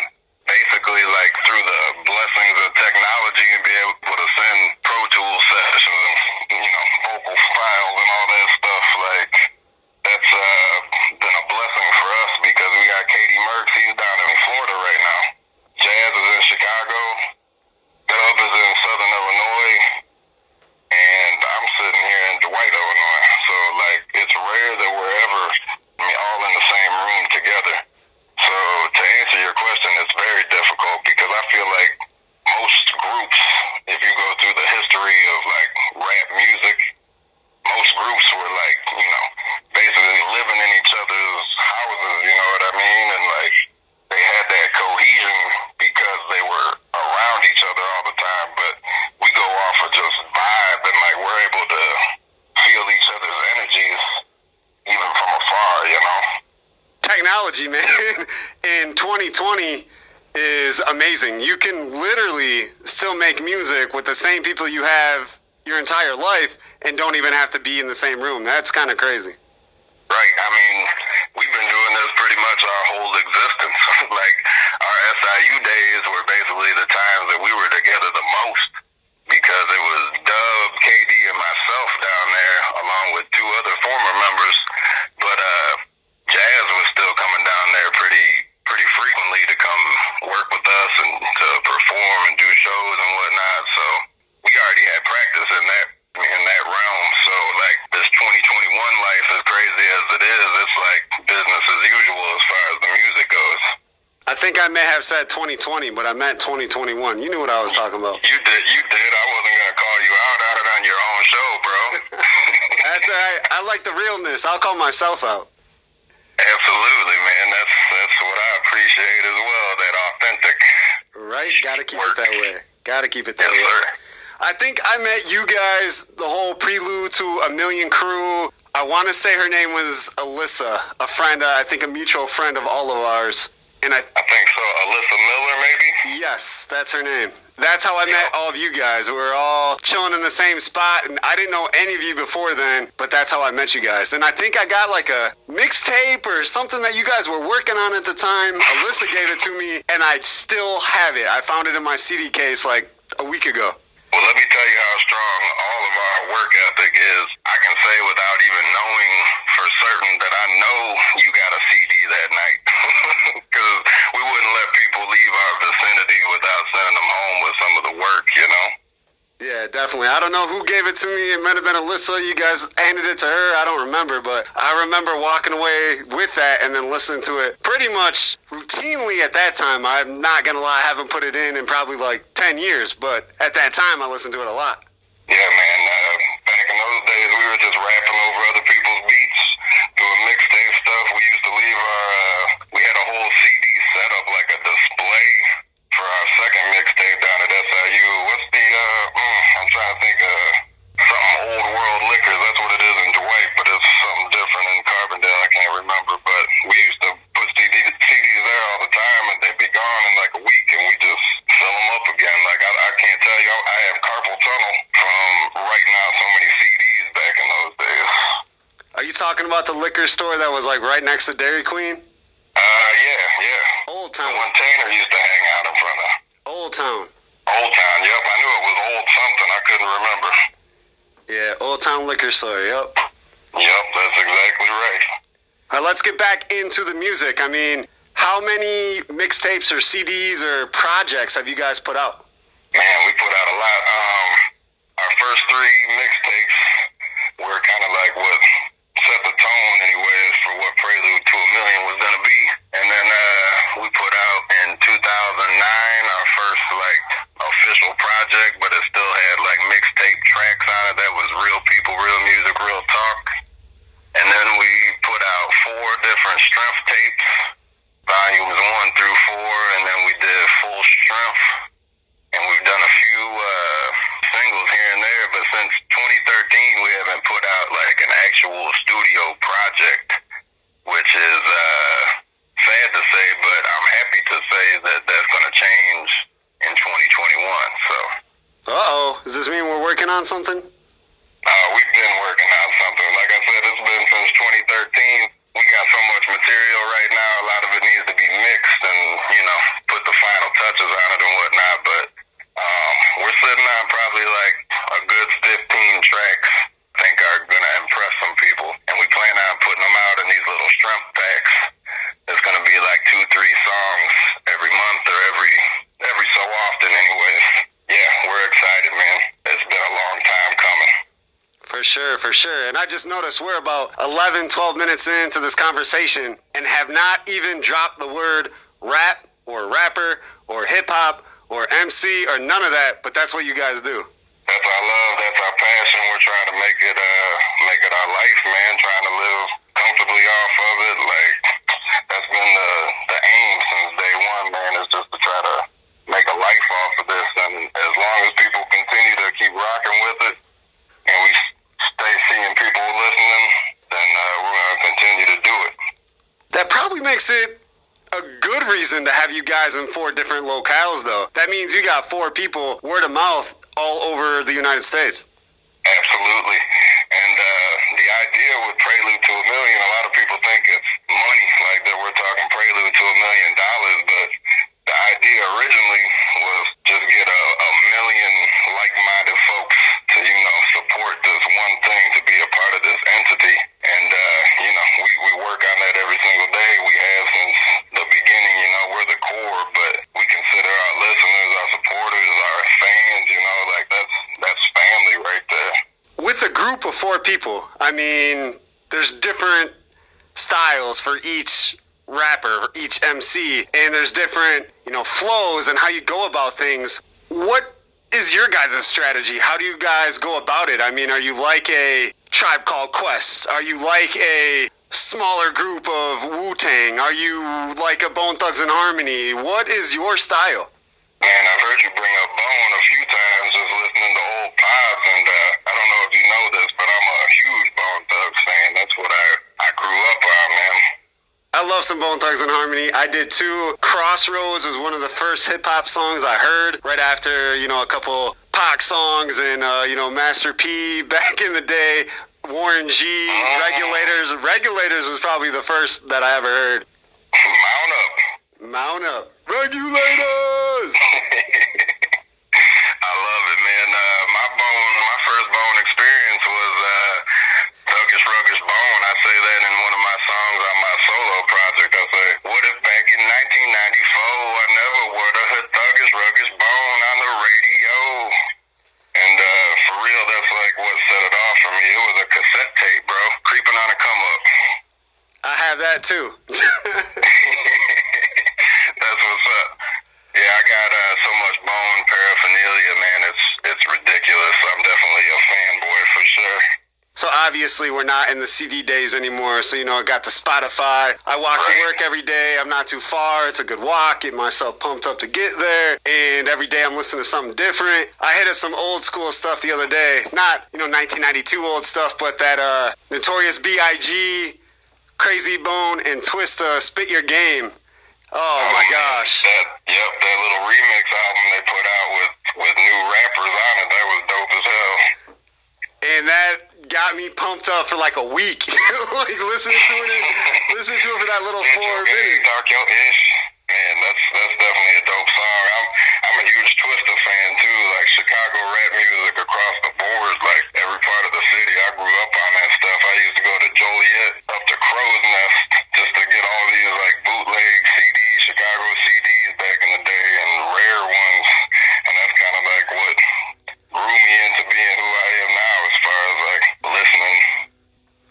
C: Basically, like through the blessings of technology and be able to send Pro Tools sessions and you know vocal files and all that stuff. Like that's uh, been a blessing for us because we got Katie Merks. He's down in Florida right now. Jazz is in Chicago. Dub is in Southern Illinois and I'm sitting here in Dwight, Illinois. So like it's rare that we're ever I mean, all in the same room together. So to answer your question, it's very difficult because I feel like most groups, if you go through the history of like rap music, most groups were like, you know, basically living in each other's houses, you know what I mean? And like they had that cohesion because they were around each other all the time. But we go off of just vibe and like we're able to feel each other's energies even from afar, you know?
A: Technology, man, in 2020 is amazing. You can literally still make music with the same people you have your entire life and don't even have to be in the same room. That's kind of crazy.
C: Right. I mean, we've been doing this pretty much our whole existence. like our SIU days were basically the times that we were together the most because it was Dub, KD, and myself down there, along with two other former members. But uh, Jazz was still coming down there pretty pretty frequently to come work with us and to perform and do shows and whatnot. So we already had practice
A: think I may have said 2020, but I meant 2021. You knew what I was talking about.
C: You did. You did. I wasn't gonna call you out out it on your own show, bro.
A: That's all right. I like the realness. I'll call myself out.
C: Absolutely, man. That's that's what I appreciate as well. That authentic.
A: Right? Gotta keep
C: Work.
A: it that way. Gotta keep it that
C: Yes,
A: way.
C: sir.
A: I think I met you guys, the whole prelude to a million crew. I want to say her name was Alyssa, a friend, uh, I think a mutual friend of all of ours. And I,
C: I think so. Alyssa Miller, maybe.
A: yes, that's her name. That's how I met all of you guys. We were all chilling in the same spot, and I didn't know any of you before then, but that's how I met you guys. And I think I got like a mixtape or something that you guys were working on at the time. Alyssa gave it to me, and I still have it. I found it in my CD case like a week ago.
C: Well, let me tell you how strong all of our work ethic is. I can say without even knowing for certain that I know you got a CD that night. Because we wouldn't let people leave our vicinity without sending them home with some of the work, you know?
A: Yeah, definitely. I don't know who gave it to me. It might have been Alyssa. You guys handed it to her. I don't remember, but I remember walking away with that and then listening to it pretty much routinely at that time. I'm not going to lie, I haven't put it in in probably like 10 years, but at that time I listened to it a lot.
C: Yeah, man. Uh, back in those days, we were just rapping over other people's beats, doing mixtape stuff. We used to leave our, uh, we had a whole CD set up like a display for our second mixtape down at SIU. What's the, uh, mm, I'm trying to think, uh, something old world liquors. That's what it is in Dwight, but it's something different in Carbondale. I can't remember, but we used to put CD, CDs there all the time, and they'd be gone in like a week, and we just fill them up again. Like I, I can't tell you, I have carpal tunnel from writing out so many CDs back in those days.
A: Are you talking about the liquor store that was like right next to Dairy Queen?
C: Uh, yeah, yeah.
A: Old
C: The
A: Town.
C: one Tanner used to hang out in front of.
A: Old Town.
C: Old Town, yep. I knew it was old something. I couldn't remember.
A: Yeah, Old Town Liquor Store. Yep.
C: Yep, that's exactly right.
A: All right, let's get back into the music. I mean, how many mixtapes or CDs or projects have you guys put out?
C: Man, we put out a lot. Um, our first three mixtapes were kind of like what set the tone, anyways, for what Prelude to a Million was gonna be. And then uh, we put out in 2009 our first like official project, but it still had like mixtape tracks on it that was real people, real music, real talk. And then we put out four different strength tapes, volumes one through four, and then we did full strength and we've done a few uh, singles here and there, but since 2013 we haven't put out like an actual studio project, which is uh, sad to say, but I'm happy to say that that's going to change in 2021. So
A: Uh oh. Does this mean we're working on something?
C: uh, we've been working on something. Like I said, it's been since 2013. We got so much material right now. A lot of it needs to be mixed and you know put the final touches on it and whatnot. But um, we're sitting on probably like a good 15 tracks. I think are gonna impress some people, and we plan on putting them out in these little strength packs. It's gonna be like two, three songs every month or every every so often, anyways. Yeah, we're excited, man. It's been a long time coming.
A: For sure. And I just noticed we're about 11, 12 minutes into this conversation and have not even dropped the word rap or rapper or hip hop or MC or none of that, but that's what you guys do.
C: That's our love. That's our passion. We're trying to make it, uh, make it our life, man. Trying to live comfortably off of it. Like that's been the the aim since day one, man. Is just to try to make a life off of this. And as long as people continue to keep rocking with it, and we stay seeing people listening, then uh, we're gonna continue to do it.
A: That probably makes it a good reason to have you guys in four different locales, though. That means you got four people word of mouth all over the United States.
C: Absolutely. And uh, the idea with Prelude to a Million, a lot of people think it's money, like that we're talking Prelude to a million dollars, but the idea originally was just get a, a million like-minded folks to, you know, support this one thing, to be a part of this entity. And, uh, you know, we, we work on that every single day. We have since the beginning, you know, we're the core, but we consider our listeners, our supporters, our fans, you know, like that's, that's family right there.
A: With a group of four people, I mean, there's different styles for each rapper, for each MC, and there's different, you know, flows and how you go about things. What is your guys' strategy? How do you guys go about it? I mean, are you like a tribe called Quest? Are you like a smaller group of Wu Tang? Are you like a Bone Thugs-n-Harmony? What is your style?
C: Man, I've heard you bring up Bone a few times just listening to old pods, and uh, I don't know if you know this, but I'm a huge Bone Thugs fan. That's what I, I grew up on, man.
A: I love some Bone Thugs-n-Harmony. I did too. Crossroads was one of the first hip hop songs I heard right after, you know, a couple Pac songs and, uh, you know, Master P back in the day. Warren G, Regulators. Regulators was probably the first that I ever heard.
C: Mount up.
A: Mount up. Regulators!
C: I love it, man. Uh, my bone, my first bone experience was uh, Thuggish Ruggish Bone. I say that in one of my songs on my solo project. I say, what if back in 1994 I never would have heard Thuggish Ruggish Bone on the radio? And uh, for real, that's like what set it off for me. It was a cassette tape, bro. Creeping on a come up.
A: I have that too.
C: That's what's up. Yeah, I got uh, so much bone paraphernalia, man. It's it's ridiculous. I'm definitely a fanboy for sure.
A: So obviously we're not in the CD days anymore. So you know I got the Spotify. I walk to work every day. I'm not too far. It's a good walk. Get myself pumped up to get there. And every day I'm listening to something different. I hit up some old school stuff the other day. Not you know 1992 old stuff, but that uh, Notorious B.I.G. Crazy Bone and Twista Spit Your Game. Oh my gosh.
C: That yep, that little remix album they put out with with new rappers on it. That was dope as hell.
A: and that got me pumped up for like a week. like listening to it, listening to it for that little four minutes.
C: Talk Your Ish. Man, that's that's definitely a dope song. I'm I'm a huge Twista fan too. Like Chicago rap music across the board, like every part of the city. I grew up on that stuff. I used to go to Joliet up to Crow's Nest just to get all these like bootleg CDs, Chicago CDs back in the day, and rare ones. And that's kind of like what grew me into being who I am now, as far as like listening.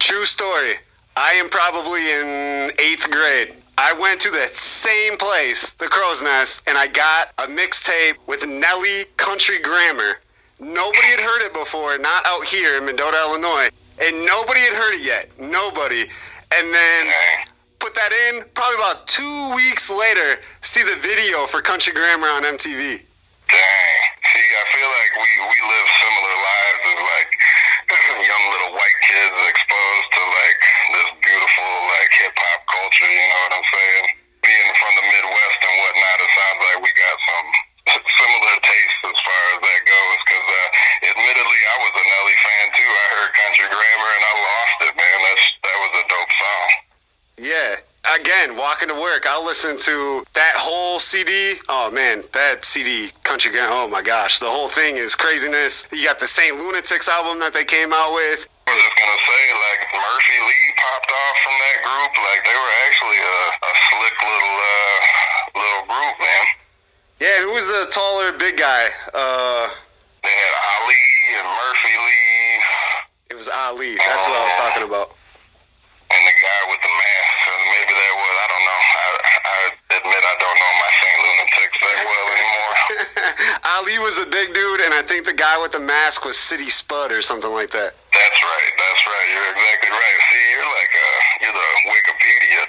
A: True story. I am probably in eighth grade. I went to the same place, the Crow's Nest, and I got a mixtape with Nelly Country Grammar. Nobody had heard it before, not out here in Mendota, Illinois, and nobody had heard it yet. Nobody. And then put that in, probably about two weeks later, see the video for Country Grammar on MTV.
C: Dang. See, I feel like we, we live similar lives as like young little white kids exposed to like this beautiful like hip hop culture, you know what I'm saying? Being from the Midwest and whatnot, it sounds like we got some similar tastes as far as that goes. Cause uh, admittedly, I was a Nelly fan too. I heard Country Grammar and I lost it, man. That's that was a dope song.
A: Yeah. Again, walking to work, I'll listen to that whole CD. Oh man, that CD, Country Grand. Oh my gosh, the whole thing is craziness. You got the Saint Lunatics album that they came out with.
C: Was just gonna say, like Murphy Lee popped off from that group. Like they were actually a, a slick little uh, little group, man.
A: Yeah, who was the taller big guy? Uh,
C: They had Ali and Murphy Lee
A: it was Ali. That's what I was talking about.
C: and the guy with the mask. Maybe that was I don't know. I, I admit I don't know my Saint Lunatics that well anymore.
A: Ali was a big dude, and I think the guy with the mask was City Spud or something like that.
C: That's right. That's right. You're exactly right. See, you're like uh, you're the Wikipedia.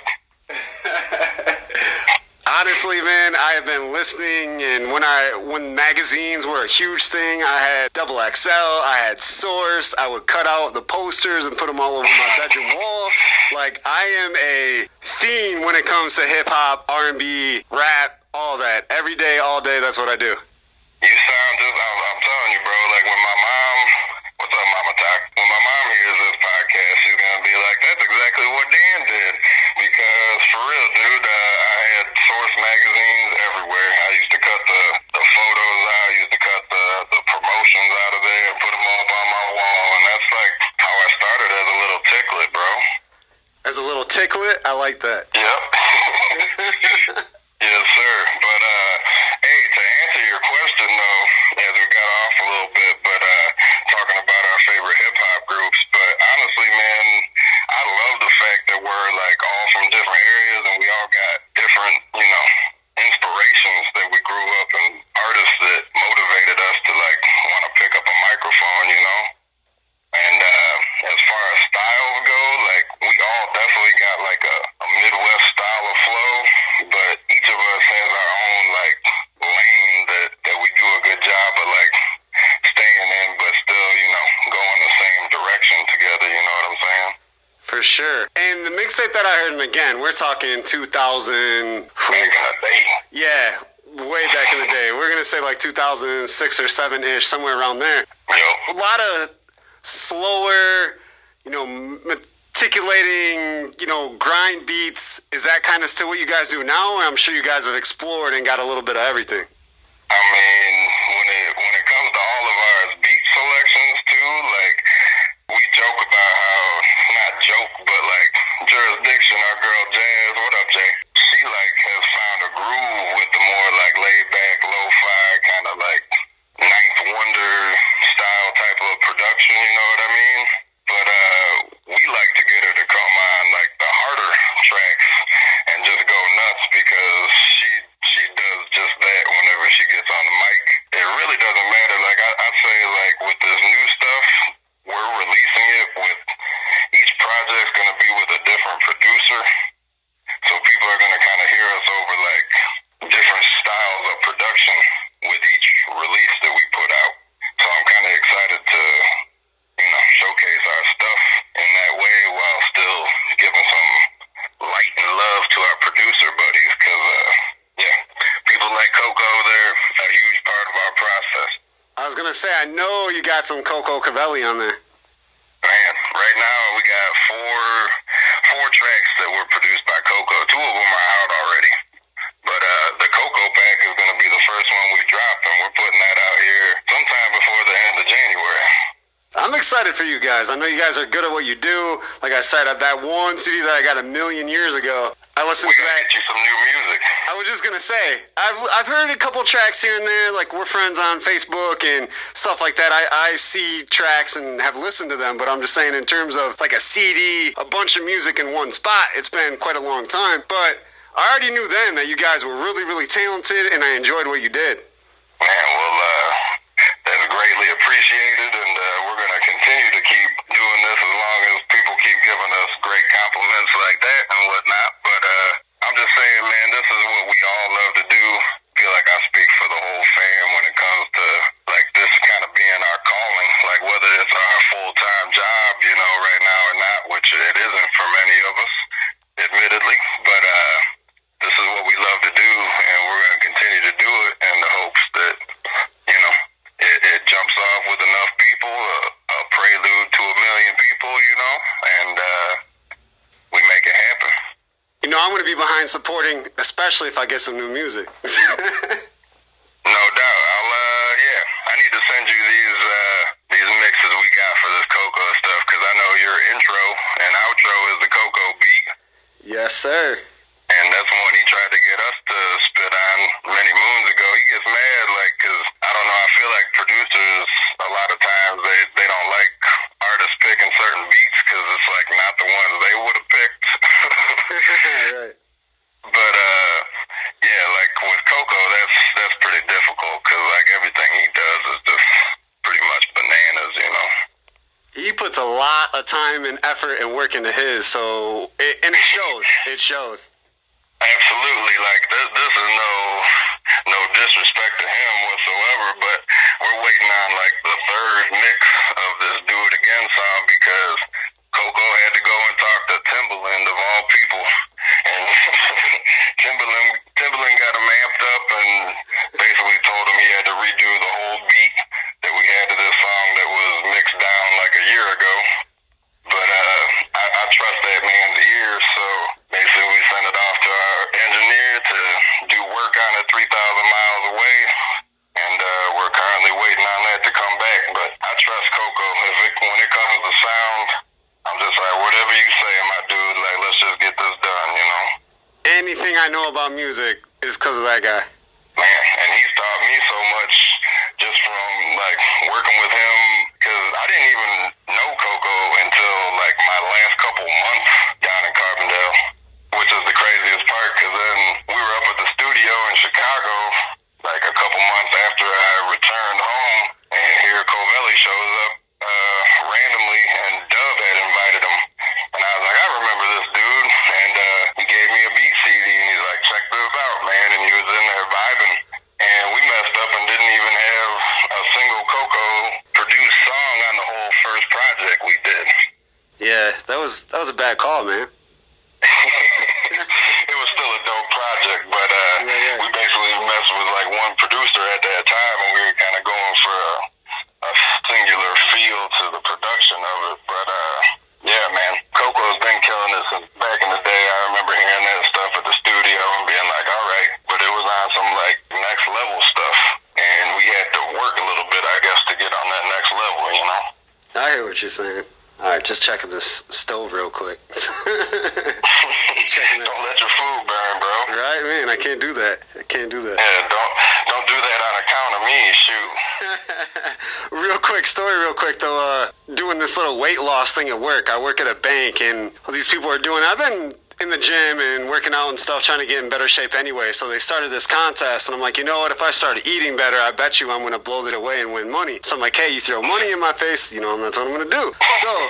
A: Honestly, man, I have been listening, and when I when magazines were a huge thing, I had Double XL, I had Source. I would cut out the posters and put them all over my bedroom wall. Like I am a fiend when it comes to hip hop, R and B, rap, all that. Every day, all day. That's what I do.
C: You sound just, I'm, I'm telling you, bro, like when my mom, what's up, Mama Talk? When my mom hears this podcast, she's to be like, that's exactly what Dan did. Because for real, dude, uh, I had source magazines everywhere. I used to cut the, the photos out, I used to cut the, the promotions out of there and put them up on my wall. And that's like how I started as a little ticklet, bro.
A: As a little ticklet, I like that.
C: Yep. yes, sir. But uh, hey, to answer your question though, as we got off a little bit, but uh, talking about our favorite hip hop groups, but honestly, man, I love the fact that we're like all from different areas and we all got different, you know, inspirations that we grew up and artists that motivated us to like want to pick up a microphone, you know. And uh, as far as styles go, like we all definitely got like a, a Midwest style of flow, but each of us has our
A: sure. And the mixtape that I heard, and again, we're talking 2000.
C: Back in the day.
A: Yeah, way back in the day. We're gonna say like 2006 or seven ish, somewhere around there. A lot of slower, you know, meticulating, you know, grind beats. Is that kind of still what you guys do now? I'm sure you guys have explored and got a little bit of everything.
C: I mean, when it when it comes to all of our beat selections too, like we joke about how not joke, but like jurisdiction. Our girl Jazz, what up, Jay? She like has found a groove with the more like laid back, lo-fi kind of like Ninth Wonder style type of production. You know what I mean? But uh, we like to get her to come on like the harder tracks and just go nuts because she she does just that whenever she gets on the mic. It really doesn't matter. Like I, I say, like with this new stuff, we're releasing it with project's gonna be with a different producer. So people are gonna kind of hear us over like different styles of production with each release that we put out. So I'm kind of excited to, you know, showcase our stuff in that way while still giving some light and love to our producer buddies. Cause uh, yeah, people like Coco, they're a huge part of our process.
A: I was gonna say, I know you got some Coco Cavelli on there.
C: Man, right now we got four four tracks that were produced by Coco. Two of them are out already. But uh, the Coco pack is going to be the first one we and we're putting that out here sometime before the end of January.
A: I'm excited for you guys. I know you guys are good at what you do. Like I said, at that one CD that I got a million years ago, I listened
C: We
A: to that.
C: get you some new music.
A: Was just gonna say, I've I've heard a couple tracks here and there. Like we're friends on Facebook and stuff like that. I I see tracks and have listened to them, but I'm just saying in terms of like a CD, a bunch of music in one spot. It's been quite a long time, but I already knew then that you guys were really really talented, and I enjoyed what you did.
C: Man, well, uh, that's greatly appreciated, and uh, we're going to continue to keep doing this as long as people keep giving us great compliments like that and whatnot. But uh, I'm just saying, man, this is what we all love to do. feel like I speak for the whole fam when it comes to like this kind of being our calling, like whether it's our full time job, you know, right now or not, which it isn't for many of us, admittedly. But uh, this is what we love to do, and we're going to continue to do it in the hopes that you know it, it jumps off with enough people, a, a prelude to a million people, you know, and uh, we make it happen.
A: I'm gonna be behind supporting, especially if I get some new music.
C: No doubt. I'll uh yeah. I need to send you these uh these mixes we got for this Coco stuff because I know your intro and outro is the Coco beat,
A: yes, sir.
C: and that's one he tried to get us to spit on many moons ago. He gets mad like because I don't know. I feel like producers a lot of times they they don't like artists picking certain beats because it's like not the ones they would have picked.
A: right.
C: But uh, yeah, like with Coco, that's that's pretty difficult because like everything he does is just pretty much bananas, you know.
A: He puts a lot of time and effort and work into his, so it, and it shows. It shows.
C: Absolutely, like this, this is no no disrespect to him whatsoever, but we're waiting on like the third mix of this Do It Again song because Coco had to go and talk to Timbaland of all people, and Timbaland Timbaland got him amped up and basically told him he had to redo the whole beat that we had to this song that was mixed down like a year ago. But uh, I, I trust that man's ears, so basically we sent it off to our engineer to do work on it 3,000 miles away, and uh, we're currently waiting on that to come back. But I trust Coco. If it, when it comes to sound, I'm just like, whatever you say, my dude, like, let's just get this done, you know?
A: Anything I know about music is because of that guy.
C: Man, and he's taught me so much just from like working with him because I didn't even know Coco until like my last couple months down in Carbondale, which is the craziest part because then we were up at the studio in Chicago like a couple months after I returned home, and here Cavelli shows up uh, randomly, and Dub had invited him, and I was like, I remember this dude, and uh, he gave me a beat CD, and he's like, check this out, man, and he was in there vibing, and we messed up and didn't even have
A: was that was a bad call, man.
C: it was still a dope project, but uh,
A: Yeah, yeah.
C: we basically messed with like one producer at that time, and we were kind of going for a, a singular feel to the production of it. But uh, yeah, man, Coco's been killing it since back in the day. I remember hearing that stuff at the studio and being like, all right, but it was on some like next level stuff, and we had to work a little bit, I guess, to get on that next level, you know.
A: I hear what you're saying. All right, just checking this stove real quick. Checking
C: Don't let your food burn, bro.
A: Right, man. I can't do that. I can't do that.
C: Yeah, don't don't do that on account of me. Shoot.
A: real quick story, real quick though. Uh, doing this little weight loss thing at work. I work at a bank, and all these people are doing. I've been in the gym and working out and stuff, trying to get in better shape anyway. So they started this contest, and I'm like, you know what? If I started eating better, I bet you I'm gonna blow it away and win money. So I'm like, hey, you throw money in my face, you know, that's what I'm gonna do. So.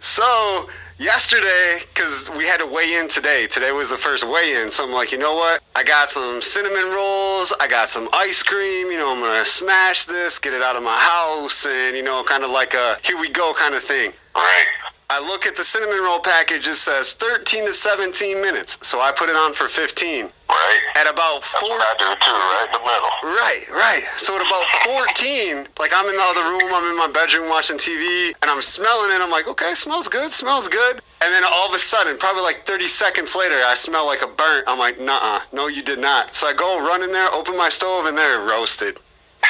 A: so yesterday because we had to weigh in today today was the first weigh in so i'm like you know what i got some cinnamon rolls i got some ice cream you know i'm gonna smash this get it out of my house and you know kind of like a here we go kind of thing
C: Right.
A: I look at the cinnamon roll package it says 13 to 17 minutes so i put it on for 15
C: Right.
A: at about four.
C: That's what I do too, right in the middle.
A: Right, right. So at about 14, like I'm in the other room, I'm in my bedroom watching TV, and I'm smelling it. I'm like, okay, smells good, smells good. And then all of a sudden, probably like 30 seconds later, I smell like a burnt. I'm like, nah, no, you did not. So I go run in there, open my stove, and they're roasted.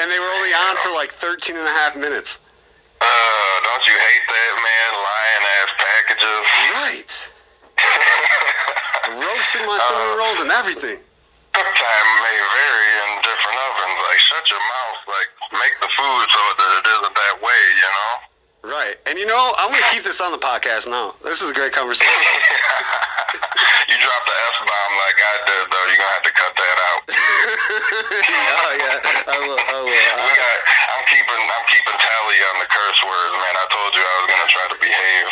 A: And they were only on for like 13 and a half minutes.
C: Uh, don't you hate that, man? Lying ass packages.
A: Right. Roasted my cinnamon rolls and everything.
C: Cook time may vary in different ovens. Like, shut your mouth. Like, make the food so that it isn't that way, you know?
A: Right. And you know, I'm going to keep this on the podcast now. This is a great conversation.
C: you dropped the F bomb like I did, though. You're gonna have to cut that out.
A: oh, yeah. I will. I will. I-
C: got, I'm keeping, I'm keeping tally on the curse words, man. I told you I was gonna try to behave.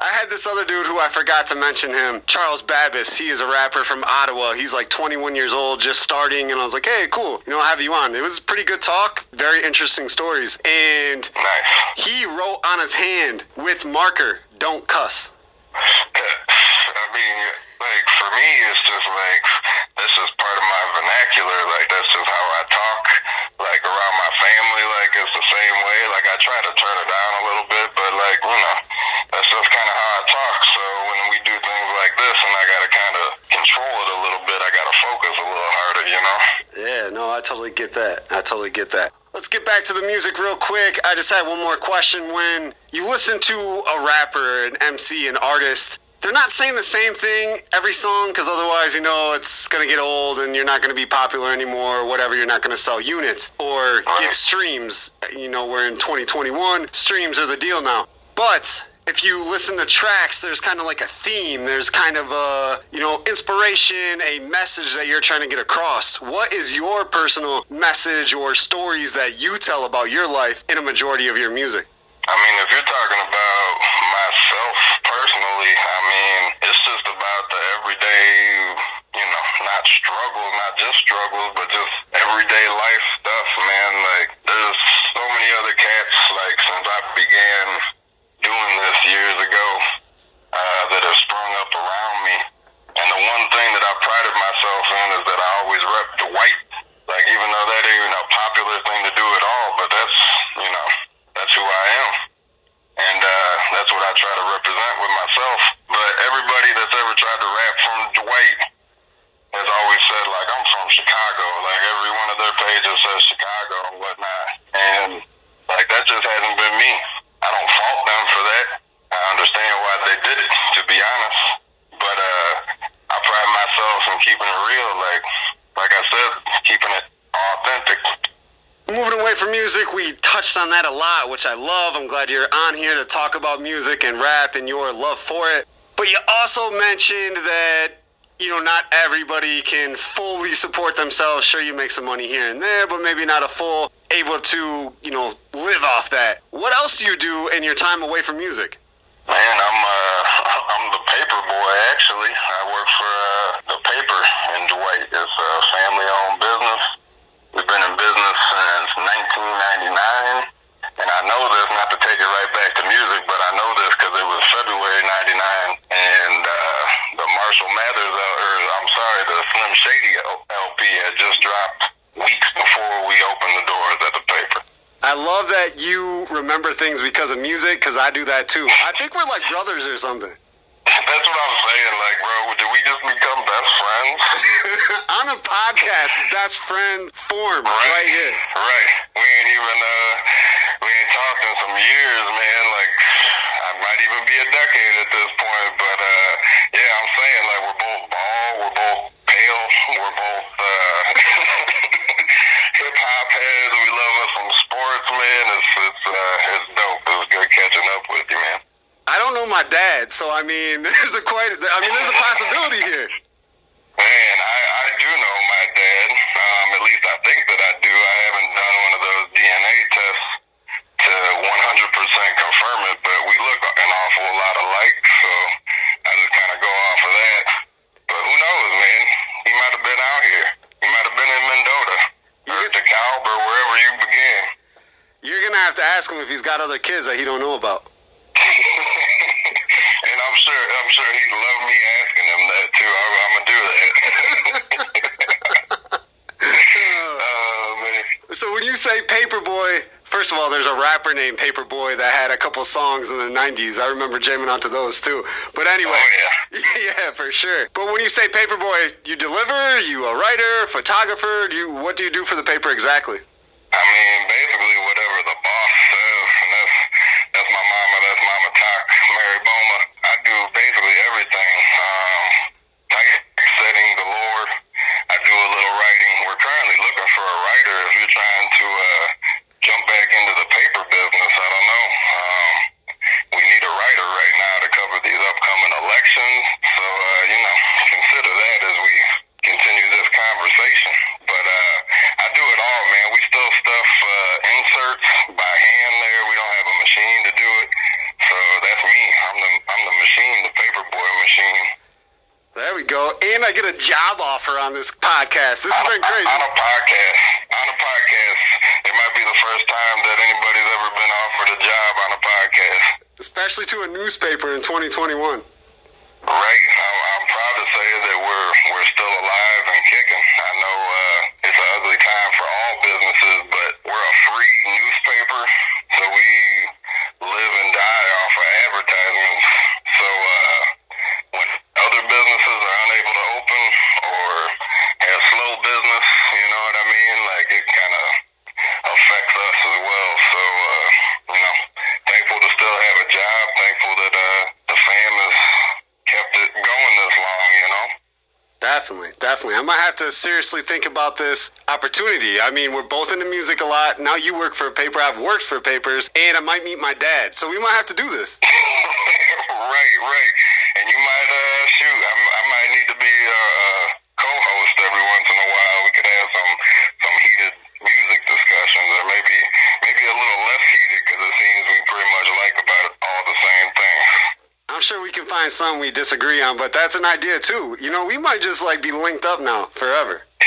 A: I had this other dude who I forgot to mention him, Charles Babbis. He is a rapper from Ottawa. He's like 21 years old, just starting, and I was like, hey, cool. You know, I'll have you on. It was pretty good talk, very interesting stories. And
C: Nice.
A: he wrote on his hand with marker, don't cuss.
C: I mean, like for me, it's just like this is part of my vernacular. Like that's just how I talk. Like around my family, like it's the same way. Like I try to turn it down a little bit, but like you know, that's just kind of how I talk. So when we do things like this, and I gotta kind of control it a little bit, I gotta focus a little harder. You know?
A: Yeah, no, I totally get that. I totally get that. Let's get back to the music real quick. I just had one more question. When you listen to a rapper, an MC, an artist, they're not saying the same thing every song because otherwise, you know, it's going to get old and you're not going to be popular anymore or whatever. You're not going to sell units or get streams. You know, we're in 2021. Streams are the deal now. But if you listen to tracks, there's kind of like a theme. There's kind of a, you know, inspiration, a message that you're trying to get across. What is your personal message or stories that you tell about your life in a majority of your music?
C: I mean, if you're talking about myself personally, I mean, it's just about the everyday, you know, not struggles, not just struggles, but just everyday life stuff, man. Like, there's so many other cats, like, since I began doing this years ago, uh, that have sprung up around me. And the one thing that I prided myself in is that I always rep Dwight. Like, even though that ain't a popular thing to do at all, but that's, you know, that's who I am and uh, that's what I try to represent with myself. But everybody that's ever tried to rap from Dwight has always said like I'm from Chicago. Like every one of their pages says Chicago and whatnot, and like that just hasn't been me. I don't fault them for that. I understand why they did it, to be honest. But uh, I pride myself in keeping it real. Like like I said, keeping it authentic.
A: Moving away from music, we touched on that a lot, which I love. I'm glad you're on here to talk about music and rap and your love for it. But you also mentioned that, you know, not everybody can fully support themselves. Sure, you make some money here and there, but maybe not a full able to, you know, live off that. What else do you do in your time away from music?
C: Man, I'm uh, I'm the paper boy. Actually, I work for uh, the paper in Dwight. It's a family-owned business. We've been in business since 1999. And I know this, not to take it right back to music, but I know this because it was February 99 and uh, the Marshall Mathers, uh, or I'm sorry, the Slim Shady LP had just dropped weeks before we opened the doors at the paper.
A: I love that you remember things because of music because I do that too. I think we're like brothers or something.
C: That's what I'm saying. Like, bro, did we just become best friends?
A: On a podcast, best friend form right, here.
C: Right. We ain't even uh, we ain't talked in some years, man. Like, I might even be a decade at this point. But uh, yeah, I'm saying like we're both bald, we're both pale, we're both uh, hip hop heads. We love us some sports, man. It's it's uh, it's dope. It was good catching up with you, man.
A: I don't dad, so I mean, there's a quite. I mean, there's a possibility here.
C: Man, I, I do know my dad. Um, at least I think that I do. I haven't done one of those DNA tests to 100% confirm it, but we look an awful lot alike, so I just kind of go off of that. But who knows, man? He might have been out here. He might have been in Mendota or DeKalb or wherever you began.
A: You're gonna have to ask him if he's got other kids that he don't know about.
C: and I'm sure, I'm sure he'd love me asking him that too. I, I'm gonna do that. oh man.
A: So when you say Paperboy, first of all, there's a rapper named Paperboy that had a couple songs in the '90s. I remember jamming onto those too. But anyway,
C: Oh,
A: yeah, for sure. But when you say Paperboy, you deliver, you a writer, photographer. Do you what do you do for the paper exactly?
C: I mean, basically whatever the boss says, and that's that's my mama, that's Mama Talk, Mary Boma. I do basically everything. Um, typesetting galore. I do a little writing. We're currently looking for a writer. If you're trying to uh, jump back into the paper business, I don't know. Um, we need a writer right now to cover these upcoming elections. So uh, you know, consider that as we continue this conversation. But uh, I do it all, man. We still stuff uh, inserts by hand. There, we don't have a machine to do it. So that's me. I'm the I'm the machine, the paperboy machine.
A: There we go. And I get a job offer on this podcast. This has been crazy.
C: On a podcast. On a podcast. It might be the first time that anybody's ever been offered a job on a podcast.
A: Especially to a newspaper in 2021.
C: Right. I'm, I'm proud to say that we're we're still alive and kicking. I know uh, it's an ugly time for all businesses, but we're a free newspaper, so we live and die off of advertisements. So uh, when other businesses are unable to open or have slow business, you know what I mean? Like it kind of affects us as well. So uh, you know, thankful to still have a job. Thankful that uh, the fam has kept it going this long. You know.
A: Definitely. I might have to seriously think about this opportunity. I mean, we're both into music a lot. Now you work for a paper. I've worked for papers, and I might meet my dad. So we might have to do this.
C: right, right. And you might uh, shoot. I, I might need to be a, a co-host every once in a while. We could have some some heated music discussions, or maybe maybe a little less heated because it seems we pretty much like about it all the same thing.
A: I'm sure we can find some we disagree on, but that's an idea too. You know, we might just like be linked up now forever.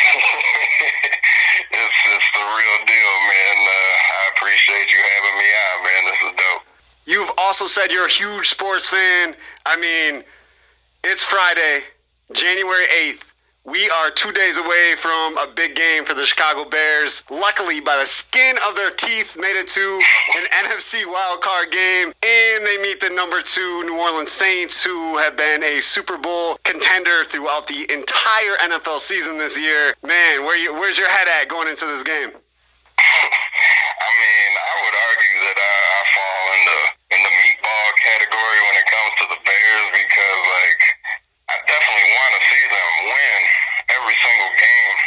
C: it's it's the real deal, man. Uh, I appreciate you having me on, man. This is dope.
A: You've also said you're a huge sports fan. I mean, it's Friday, January 8th. We are two days away from a big game for the Chicago Bears. Luckily, by the skin of their teeth, made it to an NFC wildcard game, and they meet the number two New Orleans Saints, who have been a Super Bowl contender throughout the entire NFL season this year. Man, where you, where's your head at going into this game?
C: I mean, I would argue that I, I fall in the in the meatball category when it comes to the Bears because, like, I definitely want to see them win every single game,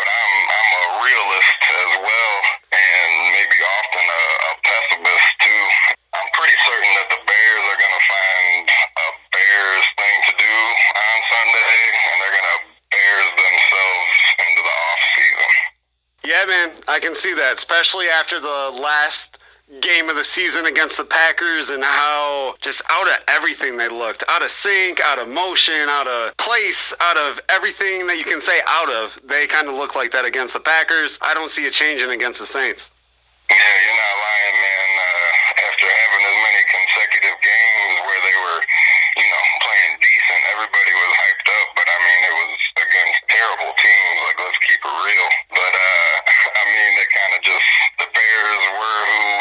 C: but I'm I'm a realist as well, and maybe often a, a pessimist too. I'm pretty certain that the Bears are going to find a Bears thing to do on Sunday, and they're going to Bears themselves into the off season.
A: Yeah, man, I can see that, especially after the last game of the season against the Packers and how just out of everything they looked out of sync, out of motion, out of place, out of everything that you can say out of. They kind of look like that against the Packers. I don't see it changing against the Saints.
C: Yeah, you're not lying, man. Uh, after having as many consecutive games where they were, you know, playing decent, everybody was hyped up, but I mean, it was against terrible teams. Like, let's keep it real.
A: But, uh, I mean, they kind of just, the Bears were who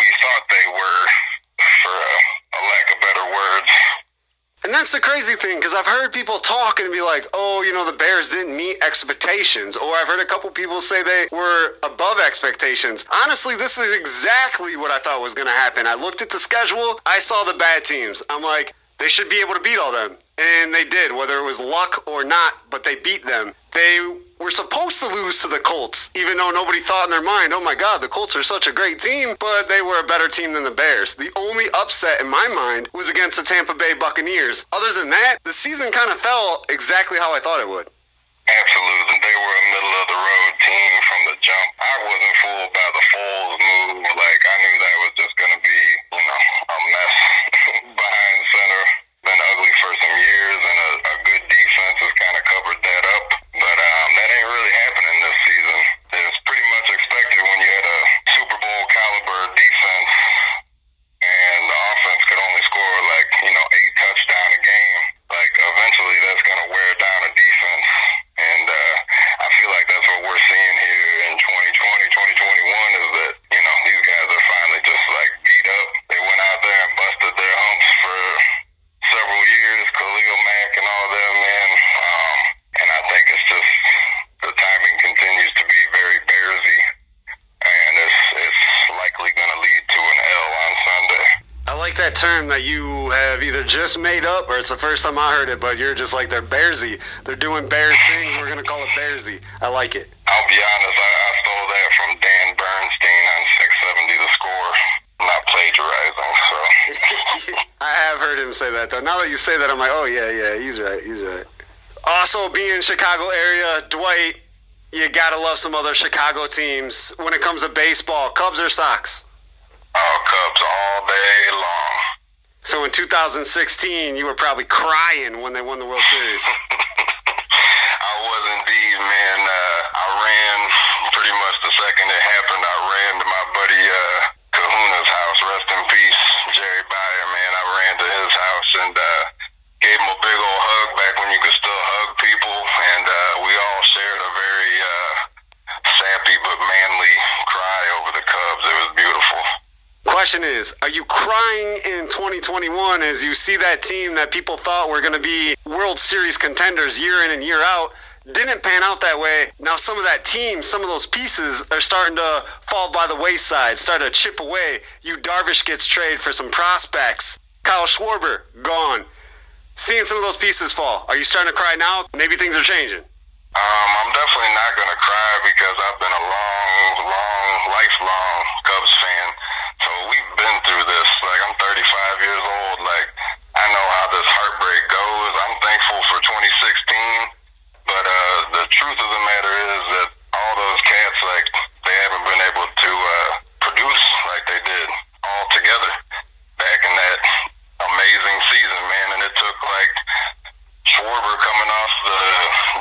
A: crazy thing because I've heard people talk and be like, oh, you know, the Bears didn't meet expectations. Or I've heard a couple people say they were above expectations. Honestly, this is exactly what I thought was going to happen. I looked at the schedule, I saw the bad teams. I'm like, they should be able to beat all them. And they did, whether it was luck or not, but they beat them. They were supposed to lose to the Colts, even though nobody thought in their mind, oh my God, the Colts are such a great team, but they were a better team than the Bears. The only upset in my mind was against the Tampa Bay Buccaneers. Other than that, the season kind of fell exactly how I thought it would.
C: Absolutely. They were a middle of the road team from the jump. I wasn't fooled by the Foles move. Like, knew that was just going to be, you know, a mess behind center. Been ugly for some years, and a, a good defense has kind of covered that up. But um, that ain't really happening this season. It's pretty much expected when you had a Super Bowl caliber defense and the offense could only score like, you know, eight touchdown a game. Like, eventually that's going to wear down a defense. And uh, I feel like that's what we're seeing here in 2020, 2021 is that, you know, these guys are finally just like beat up. They went out there and busted their humps for several years, Khalil Mack and all them, man. Um, and I think it's just the timing continues to be very Bearsy, and it's it's likely going to lead to an L on Sunday.
A: I like that term that you have either just made up or it's the first time I heard it, but you're just like they're Bearsy. They're doing Bears things. We're gonna call it Bearsy. I like it.
C: I'll be honest, I, I stole that from Dan Bernstein on 670 The Score. Not plagiarizing, so.
A: I have heard him say that though. Now that you say that, I'm like, oh yeah, yeah, he's right, he's right. Also, being Chicago area, Dwight, you gotta love some other Chicago teams. When it comes to baseball, Cubs or Sox. So in 2016, you were probably crying when they won the World Series.
C: I was indeed, man. Uh, I ran pretty much the second it happened. I ran to my buddy uh, Kahuna's house. Rest in peace, Jerry Byer, man. I ran to his house and uh, gave him a big old hug back when you could still hug people. And uh, we all shared a very uh, sappy but manly cry over the Cubs. It was beautiful.
A: Question is, are you crying in 2021 as you see that team that people thought were going to be World Series contenders year in and year out didn't pan out that way? Now some of that team, some of those pieces are starting to fall by the wayside, start to chip away. Yu Darvish gets traded for some prospects. Kyle Schwarber gone. Seeing some of those pieces fall, are you starting to cry now? Maybe things are changing.
C: Um, I'm definitely not gonna cry because I've been a long, long, lifelong Cubs fan. We've been through this. Like I'm 35 years old. Like I know how this heartbreak goes. I'm thankful for 2016, but uh, the truth of the matter is that all those cats, like they haven't been able to uh, produce like they did all together back in that amazing season, man. And it took like Schwarber coming off the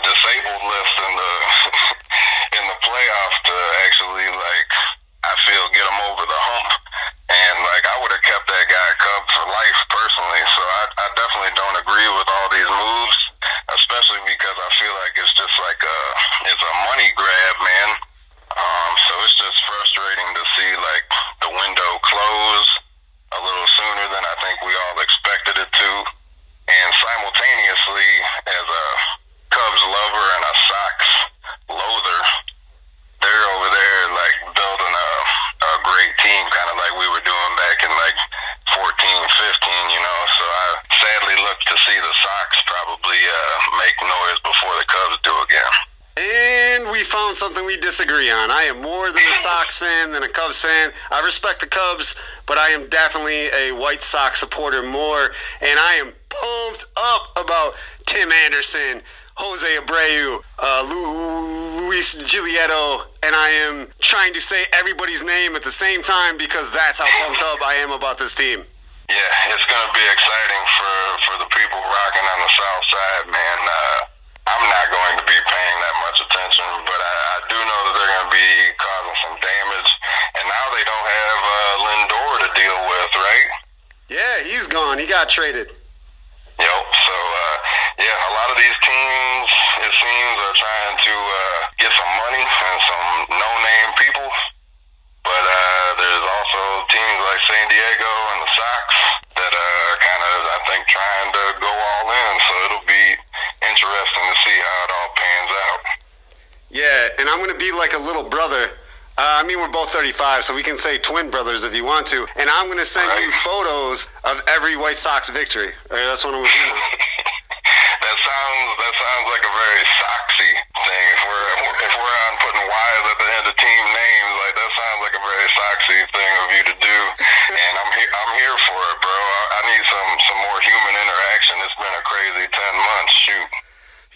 C: disabled list in the in the playoffs to actually like I feel get him over the hump. And like I would have kept that guy a Cub for life personally. So I, I definitely don't agree with all these moves, especially because I feel like it's just like a it's a money grab, man. Um, so it's just frustrating to see like the window close a little sooner than I think we all expected it to. And simultaneously, as a Cubs lover and a Sox loather, they're over there like building a, a great team, kind of like we were doing back in like 14, 15, you know. So I sadly look to see the Sox probably uh, make noise before the Cubs do again.
A: And we found something we disagree on. I am more than a Sox fan than a Cubs fan. I respect the Cubs, but I am definitely a White Sox supporter more. And I am pumped up about Tim Anderson, Jose Abreu, uh, Lu- Luis Giolito, and I am trying to say everybody's name at the same time because that's how pumped up I am about this team.
C: Yeah, it's to be exciting for, for the people rocking on the South Side, man. Uh, I'm not going to be paying that much attention, but I, I do know that they're going to be causing some damage. And now they don't have uh, Lindor to deal with, right?
A: Yeah, he's gone. He got traded.
C: Yep. So, uh, yeah, a lot of these teams, it seems, are trying to uh, get some money and some no-name people. But uh, there's also teams like San Diego and the Sox that are kind of, I think, trying to go all
A: like a little brother. Uh, I mean, we're both 35, so we can say twin brothers if you want to. And I'm going to send you photos of every White Sox victory. All right, that's what I'm going to do.
C: That sounds that sounds like a very Soxy thing. If we're if we're on putting Y's at the end of team names, like that sounds like a very Soxy thing of you to do. And I'm here I'm here for it, bro. I, I need some some more human interaction. It's been a crazy ten months. Shoot.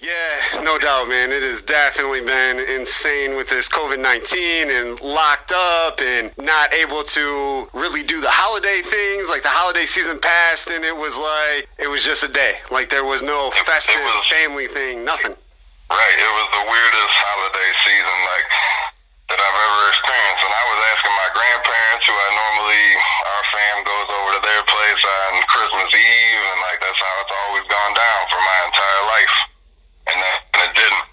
A: Yeah, no doubt, man. It has definitely been insane with this COVID 19 and locked up and not able to really do the holiday things. Like the holiday season passed and it was like, it was just a day. Like there was no festive
C: was-
A: family thing, nothing.
C: Right. It was the weirdest holiday season like that I've ever experienced. And I was asking my grandparents, who I normally our fam goes over to their place on Christmas Eve, and like that's how it's always gone down for my entire life. And that and it didn't.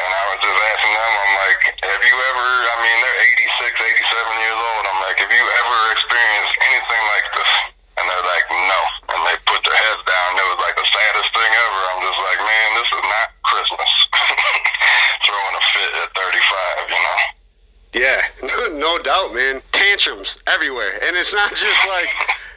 C: And I was just asking them, I'm like, have you ever? I mean, they're 86, 87 years old. I'm like, have you ever experienced anything like this? And they're like, no. And they put their heads down. It was like the saddest thing ever. I'm just like, man, this is not Christmas. Throwing a fit at 35, you know?
A: Yeah, no doubt, man. Tantrums everywhere. And it's not just like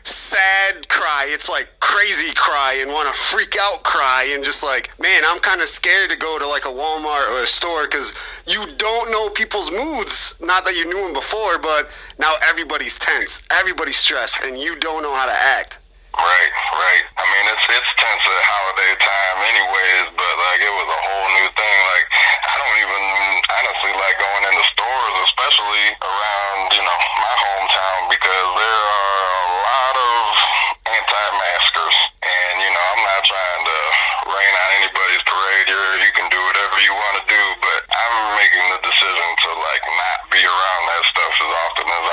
A: sad cry, it's like crazy cry and want to freak out cry. And just like, man, I'm kind of scared to go to like a Walmart or a store because you don't know people's moods. Not that you knew them before, but now everybody's tense, everybody's stressed, and you don't know how to act.
C: Right, right. I mean, it's it's tense at holiday time, anyways. But like, it was a whole new thing. Like, I don't even honestly like going into stores, especially around you know my hometown, because there are a lot of anti-maskers, and you know I'm not trying to rain on anybody's parade. You're, you can do whatever you want to do, but I'm making the decision to like not be around that stuff as often as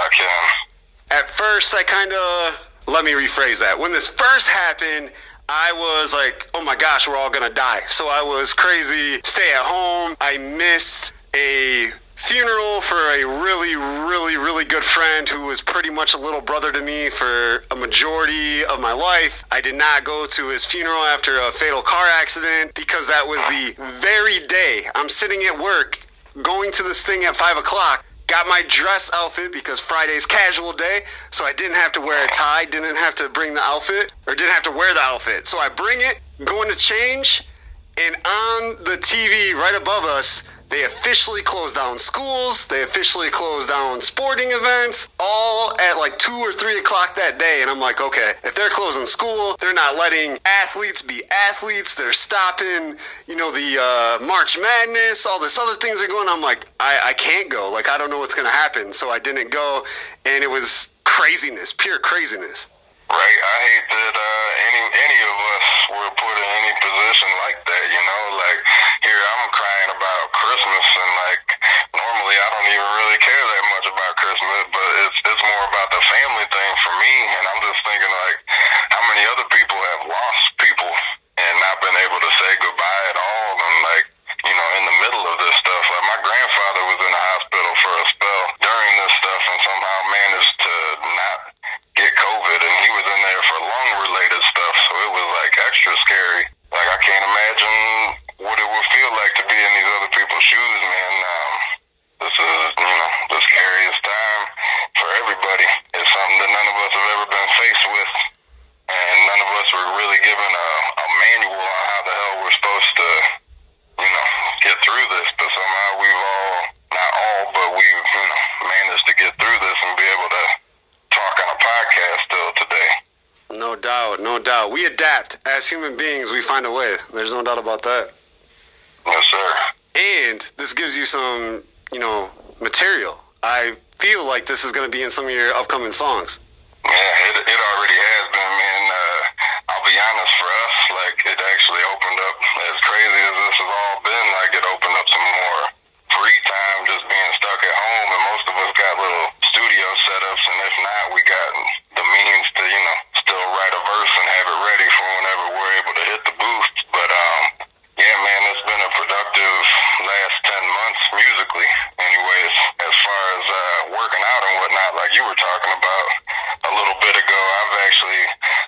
A: At first, I kind of let me rephrase that. When this first happened, I was like, "Oh my gosh, we're all gonna die." So I was crazy. Stay at home. I missed a funeral for a really, really, really good friend who was pretty much a little brother to me for a majority of my life. I did not go to his funeral after a fatal car accident because that was the very day I'm sitting at work going to this thing at five o'clock. Got my dress outfit because Friday's casual day, so I didn't have to wear a tie, didn't have to bring the outfit, or didn't have to wear the outfit. So I bring it, going to change, and on the TV right above us, they officially closed down schools. They officially closed down sporting events, all at like two or three o'clock that day. And I'm like, okay, if they're closing school, they're not letting athletes be athletes. They're stopping, you know, the uh, March Madness, all this other things are going. I'm like, I, I can't go. Like, I don't know what's gonna happen. So I didn't go, and it was craziness, pure craziness.
C: Right. I hate that uh, any any of us were put in any position like that. You know, like here I'm crying about Christmas, and like normally I don't even really care that much about Christmas, but it's it's more about the family thing for me. And I'm just thinking like, how many other people have lost people and not been able to say goodbye at all, and like you know, in the middle of this stuff. Like my grandfather was in the hospital for a spell during this stuff, and somehow managed to not get COVID, and he was in there for lung related stuff, so it was like extra scary. Like I can't imagine what it would feel like to be in these other people's shoes, man. Um, this is, you know, the scariest time for everybody. It's something that none of us have ever been faced with, and none of us were really given a, a manual on how the hell we're supposed to, you know, get through this. But somehow we've all, not all, but we've, you know, managed to get through this and be able to talk on a podcast still today.
A: No doubt, no doubt. We adapt as human beings. We find a way. There's no doubt about that.
C: Yes, sir.
A: And this gives you some, you know, material. I feel like this is going to be in some of your upcoming songs.
C: Yeah, it, it already has been, man. Uh, I'll be honest, for us, like, it actually opened up, as crazy as this has all been, like, it opened up some more free time just being stuck at home. And most of us got little studio setups, and if not, we got the means to, you know, still write a verse and have it ready for whenever we're able to hit the booth. But, um, yeah, man, it's been a productive last 10 months musically, anyways, as far as uh, working out and whatnot, like you were talking about a little bit ago. I've actually,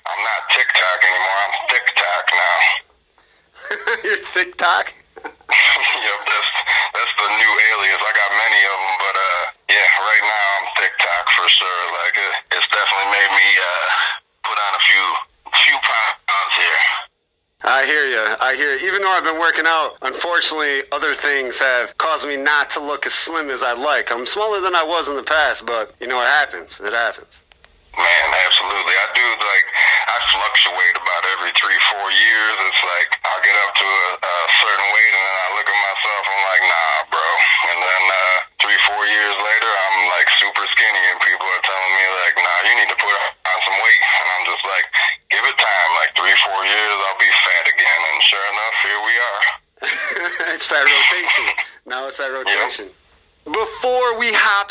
C: I'm not TikTok anymore, I'm TikTok now.
A: your TikTok?
C: yep, that's, that's the new alias. I got many of
A: I hear. Even though I've been working out, unfortunately, other things have caused me not to look as slim as I'd like. I'm smaller than I was in the past, but you know, it happens. It happens.
C: Man, absolutely. I do like I fluctuate about every three, four years. It's like I'll get up to a, a certain weight and then I look at myself. I'm like, nah, bro. And then uh, three, four years later, I'm like super skinny, and people are telling me like, nah, you need to put on some weight. And I'm just like, give it time. Like three, four years, I'll be fat again. And sure enough, here we are.
A: it's that rotation. Now it's that rotation. Before we hop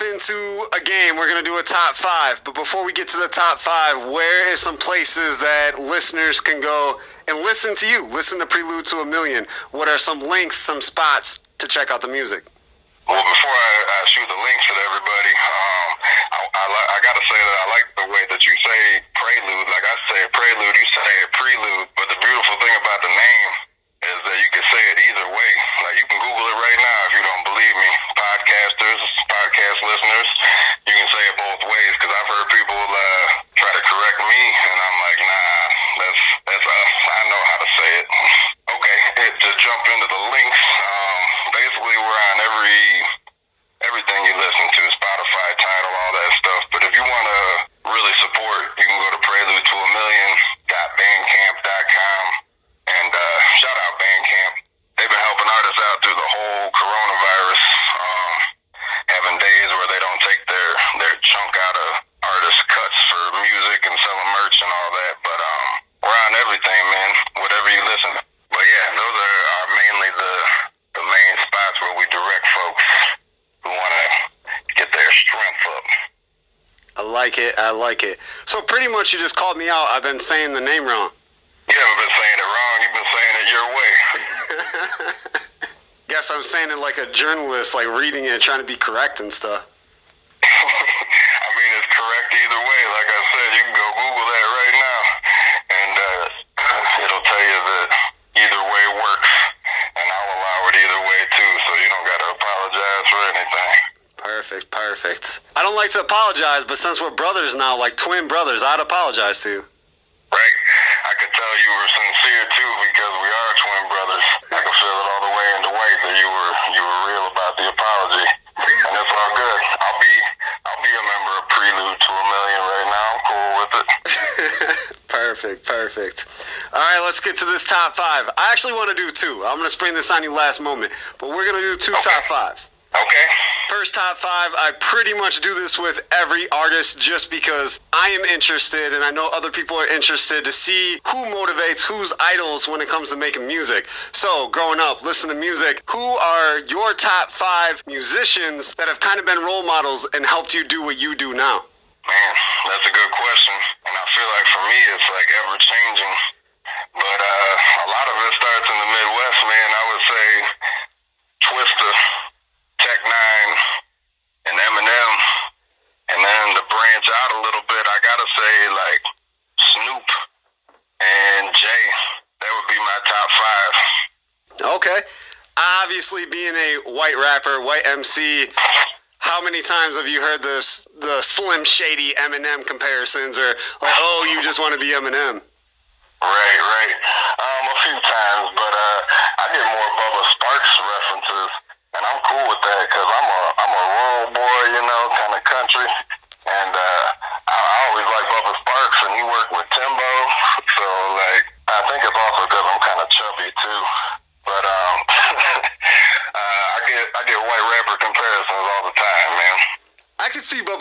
A: a game, we're going to do a top five. But before we get to the top five, where is some places that listeners can go and listen to you? Listen to Prelude to a Million. What are some links, some spots to check out the music?
C: Well, before I, I shoot the links at everybody, um, I, I, I got to say that I like the way that you say prelude. Like I say prelude, you say prelude. But the beautiful thing about the name is that you can say it either way. Like you can Google it right now if you don't believe me. Podcasters, podcast listeners, you can say it both ways because I've heard people uh, try to correct me, and I'm like, nah, that's that's us. I know how to say it. Okay, it, to jump into the links, um, basically we're on every everything you listen to, Spotify, Tidal, all that stuff. But if you want to really support, you can go to Prelude to a Million bandcamp.com and uh, shout out Bandcamp. They've been helping artists out through the whole coronavirus, um, having days where they don't take their their chunk out of artist cuts for music and selling merch and all that. But um, we're on everything, man. Whatever you listen. But yeah, those are, are mainly the the main spots where we direct folks who want to get their strength up.
A: I like it. I like it. So pretty much you just called me out. I've been saying the name wrong.
C: You haven't been saying it wrong. You've been saying it your way.
A: Guess I'm saying it like a journalist, like reading it, trying to be correct and stuff.
C: I mean, it's correct either way. Like I said, you can go Google that right now, and uh, it'll tell you that either way works, and I'll allow it either way too. So you don't got to apologize for anything.
A: Perfect, perfect. I don't like to apologize, but since we're brothers now, like twin brothers, I'd apologize to you.
C: Right? I could tell you were sincere too because we are twin brothers. I can feel it all the way into Dwight that you were you were real about the apology, and it's all good. I'll be I'll be a member of Prelude to a Million right now. I'm cool with it.
A: perfect, perfect. All right, let's get to this top five. I actually want to do two. I'm going to spring this on you last moment, but we're going to do two
C: Okay.
A: top fives. First top five, I pretty much do this with every artist just because I am interested and I know other people are interested to see who motivates, who's idols when it comes to making music. So, growing up, listen to music, who are your top five musicians that have kind of been role models and helped you do what you do now?
C: Man, that's a good question. And I feel like for me, it's like ever changing. But uh, a lot of it starts in the Midwest, man. I would say Twista, Tech N9ne, and Eminem. And then to branch out a little bit, I gotta say like Snoop and Jay. That would be my top five.
A: Okay. Obviously, being a white rapper, white MC, how many times have you heard this the Slim Shady Eminem comparisons, or like, oh, you just want to be Eminem?
C: Right, right. Um, a few times, but uh, I get more Bubba Sparxxx references, and I'm cool with that because I'm a I'm a rural boy, you know, kind of country, and uh, I, I always like Bubba Sparxxx, and he worked with Timbo, so like I think it's also because I'm kind of chubby too. But um, uh, I get I get white rapper comparisons all the time, man.
A: I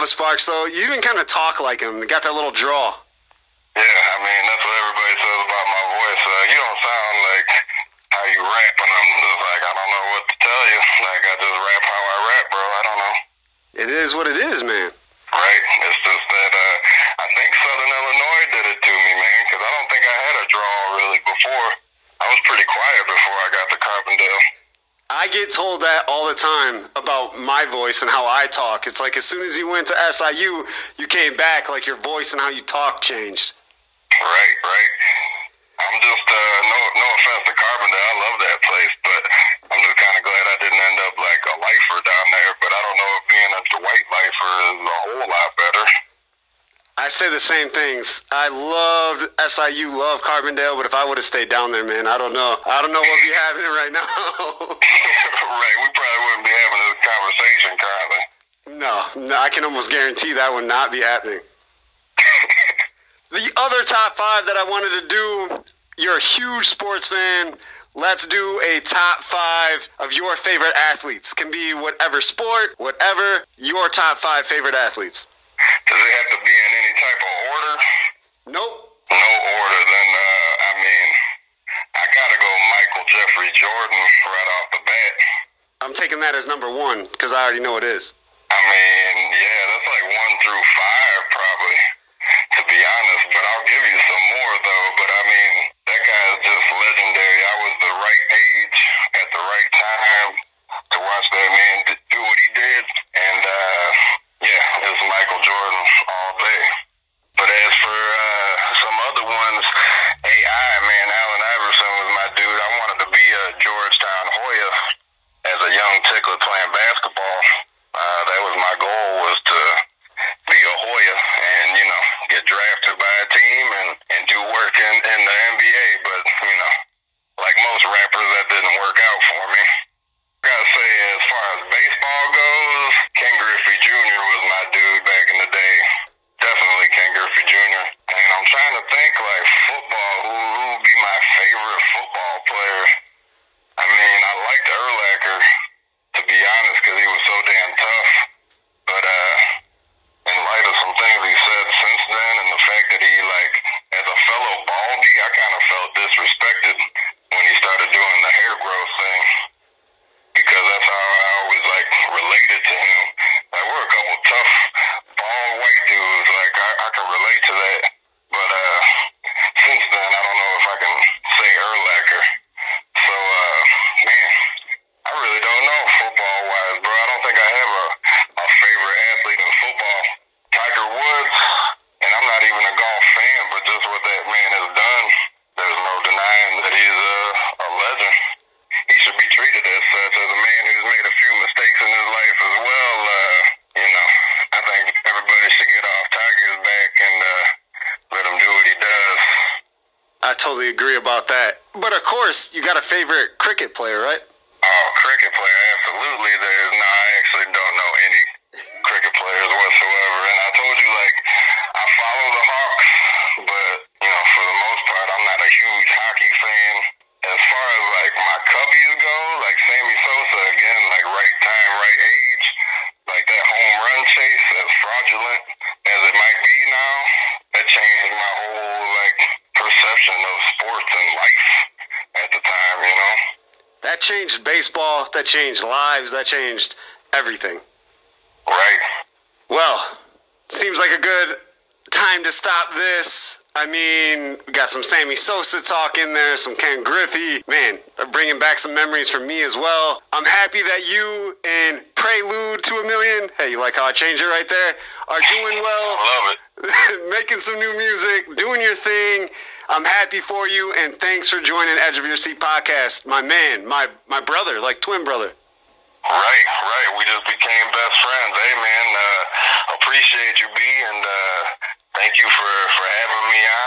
A: see Sparxxx though. You even kind of talk like him. Got that little draw.
C: Yeah, I mean that's what everybody says about my voice. Uh, you don't sound like how you rap, and I'm just like I don't know what to tell you. Like I just rap how I rap, bro. I don't know.
A: It is what it is, man.
C: Right? It's just that uh, I think Southern Illinois did it to me, man, because I don't think I had a draw really before. I was pretty quiet before I got to Carbondale.
A: I get told that all the time about my voice and how I talk. It's like as soon as you went to SIU, you came back like your voice and how you talk changed.
C: Right, right. I'm just uh, no no offense to Carbondale, I love that place, but I'm just kind of glad I didn't end up like a lifer down there. But I don't know if being a white lifer is a whole lot better.
A: I
C: say the same things. I loved SIU, love Carbondale, but if I would have stayed down there, man, I don't know. I don't know what would be happening right now. no, I can almost guarantee that would not be happening. the other top five that I wanted to do, you're a huge sports fan. Let's do a top five of your favorite athletes. Can be whatever sport, whatever, your top five favorite athletes.
A: Does it have to be in any type of order?
C: Nope.
A: No order. Then, uh, I mean, I got to go Michael Jeffrey Jordan right off the bat.
C: I'm taking that as number one because I already know it is.
A: that changed
C: lives, that changed everything.
A: Right.
C: Well, seems like a good time to stop this. I mean, we got some Sammy Sosa talk in there, some Ken Griffey. Man, bringing back some memories for me as well. I'm happy that you and Prelude to a Million, hey, you like how I changed it right there, are doing well. making some new music, doing your thing. I'm happy for you, and thanks for joining Edge of Your Seat podcast, my man, my my brother, like twin brother.
A: Right, right. We just became best friends. Hey, man, uh, appreciate you, being. and uh, thank you for, for having me on.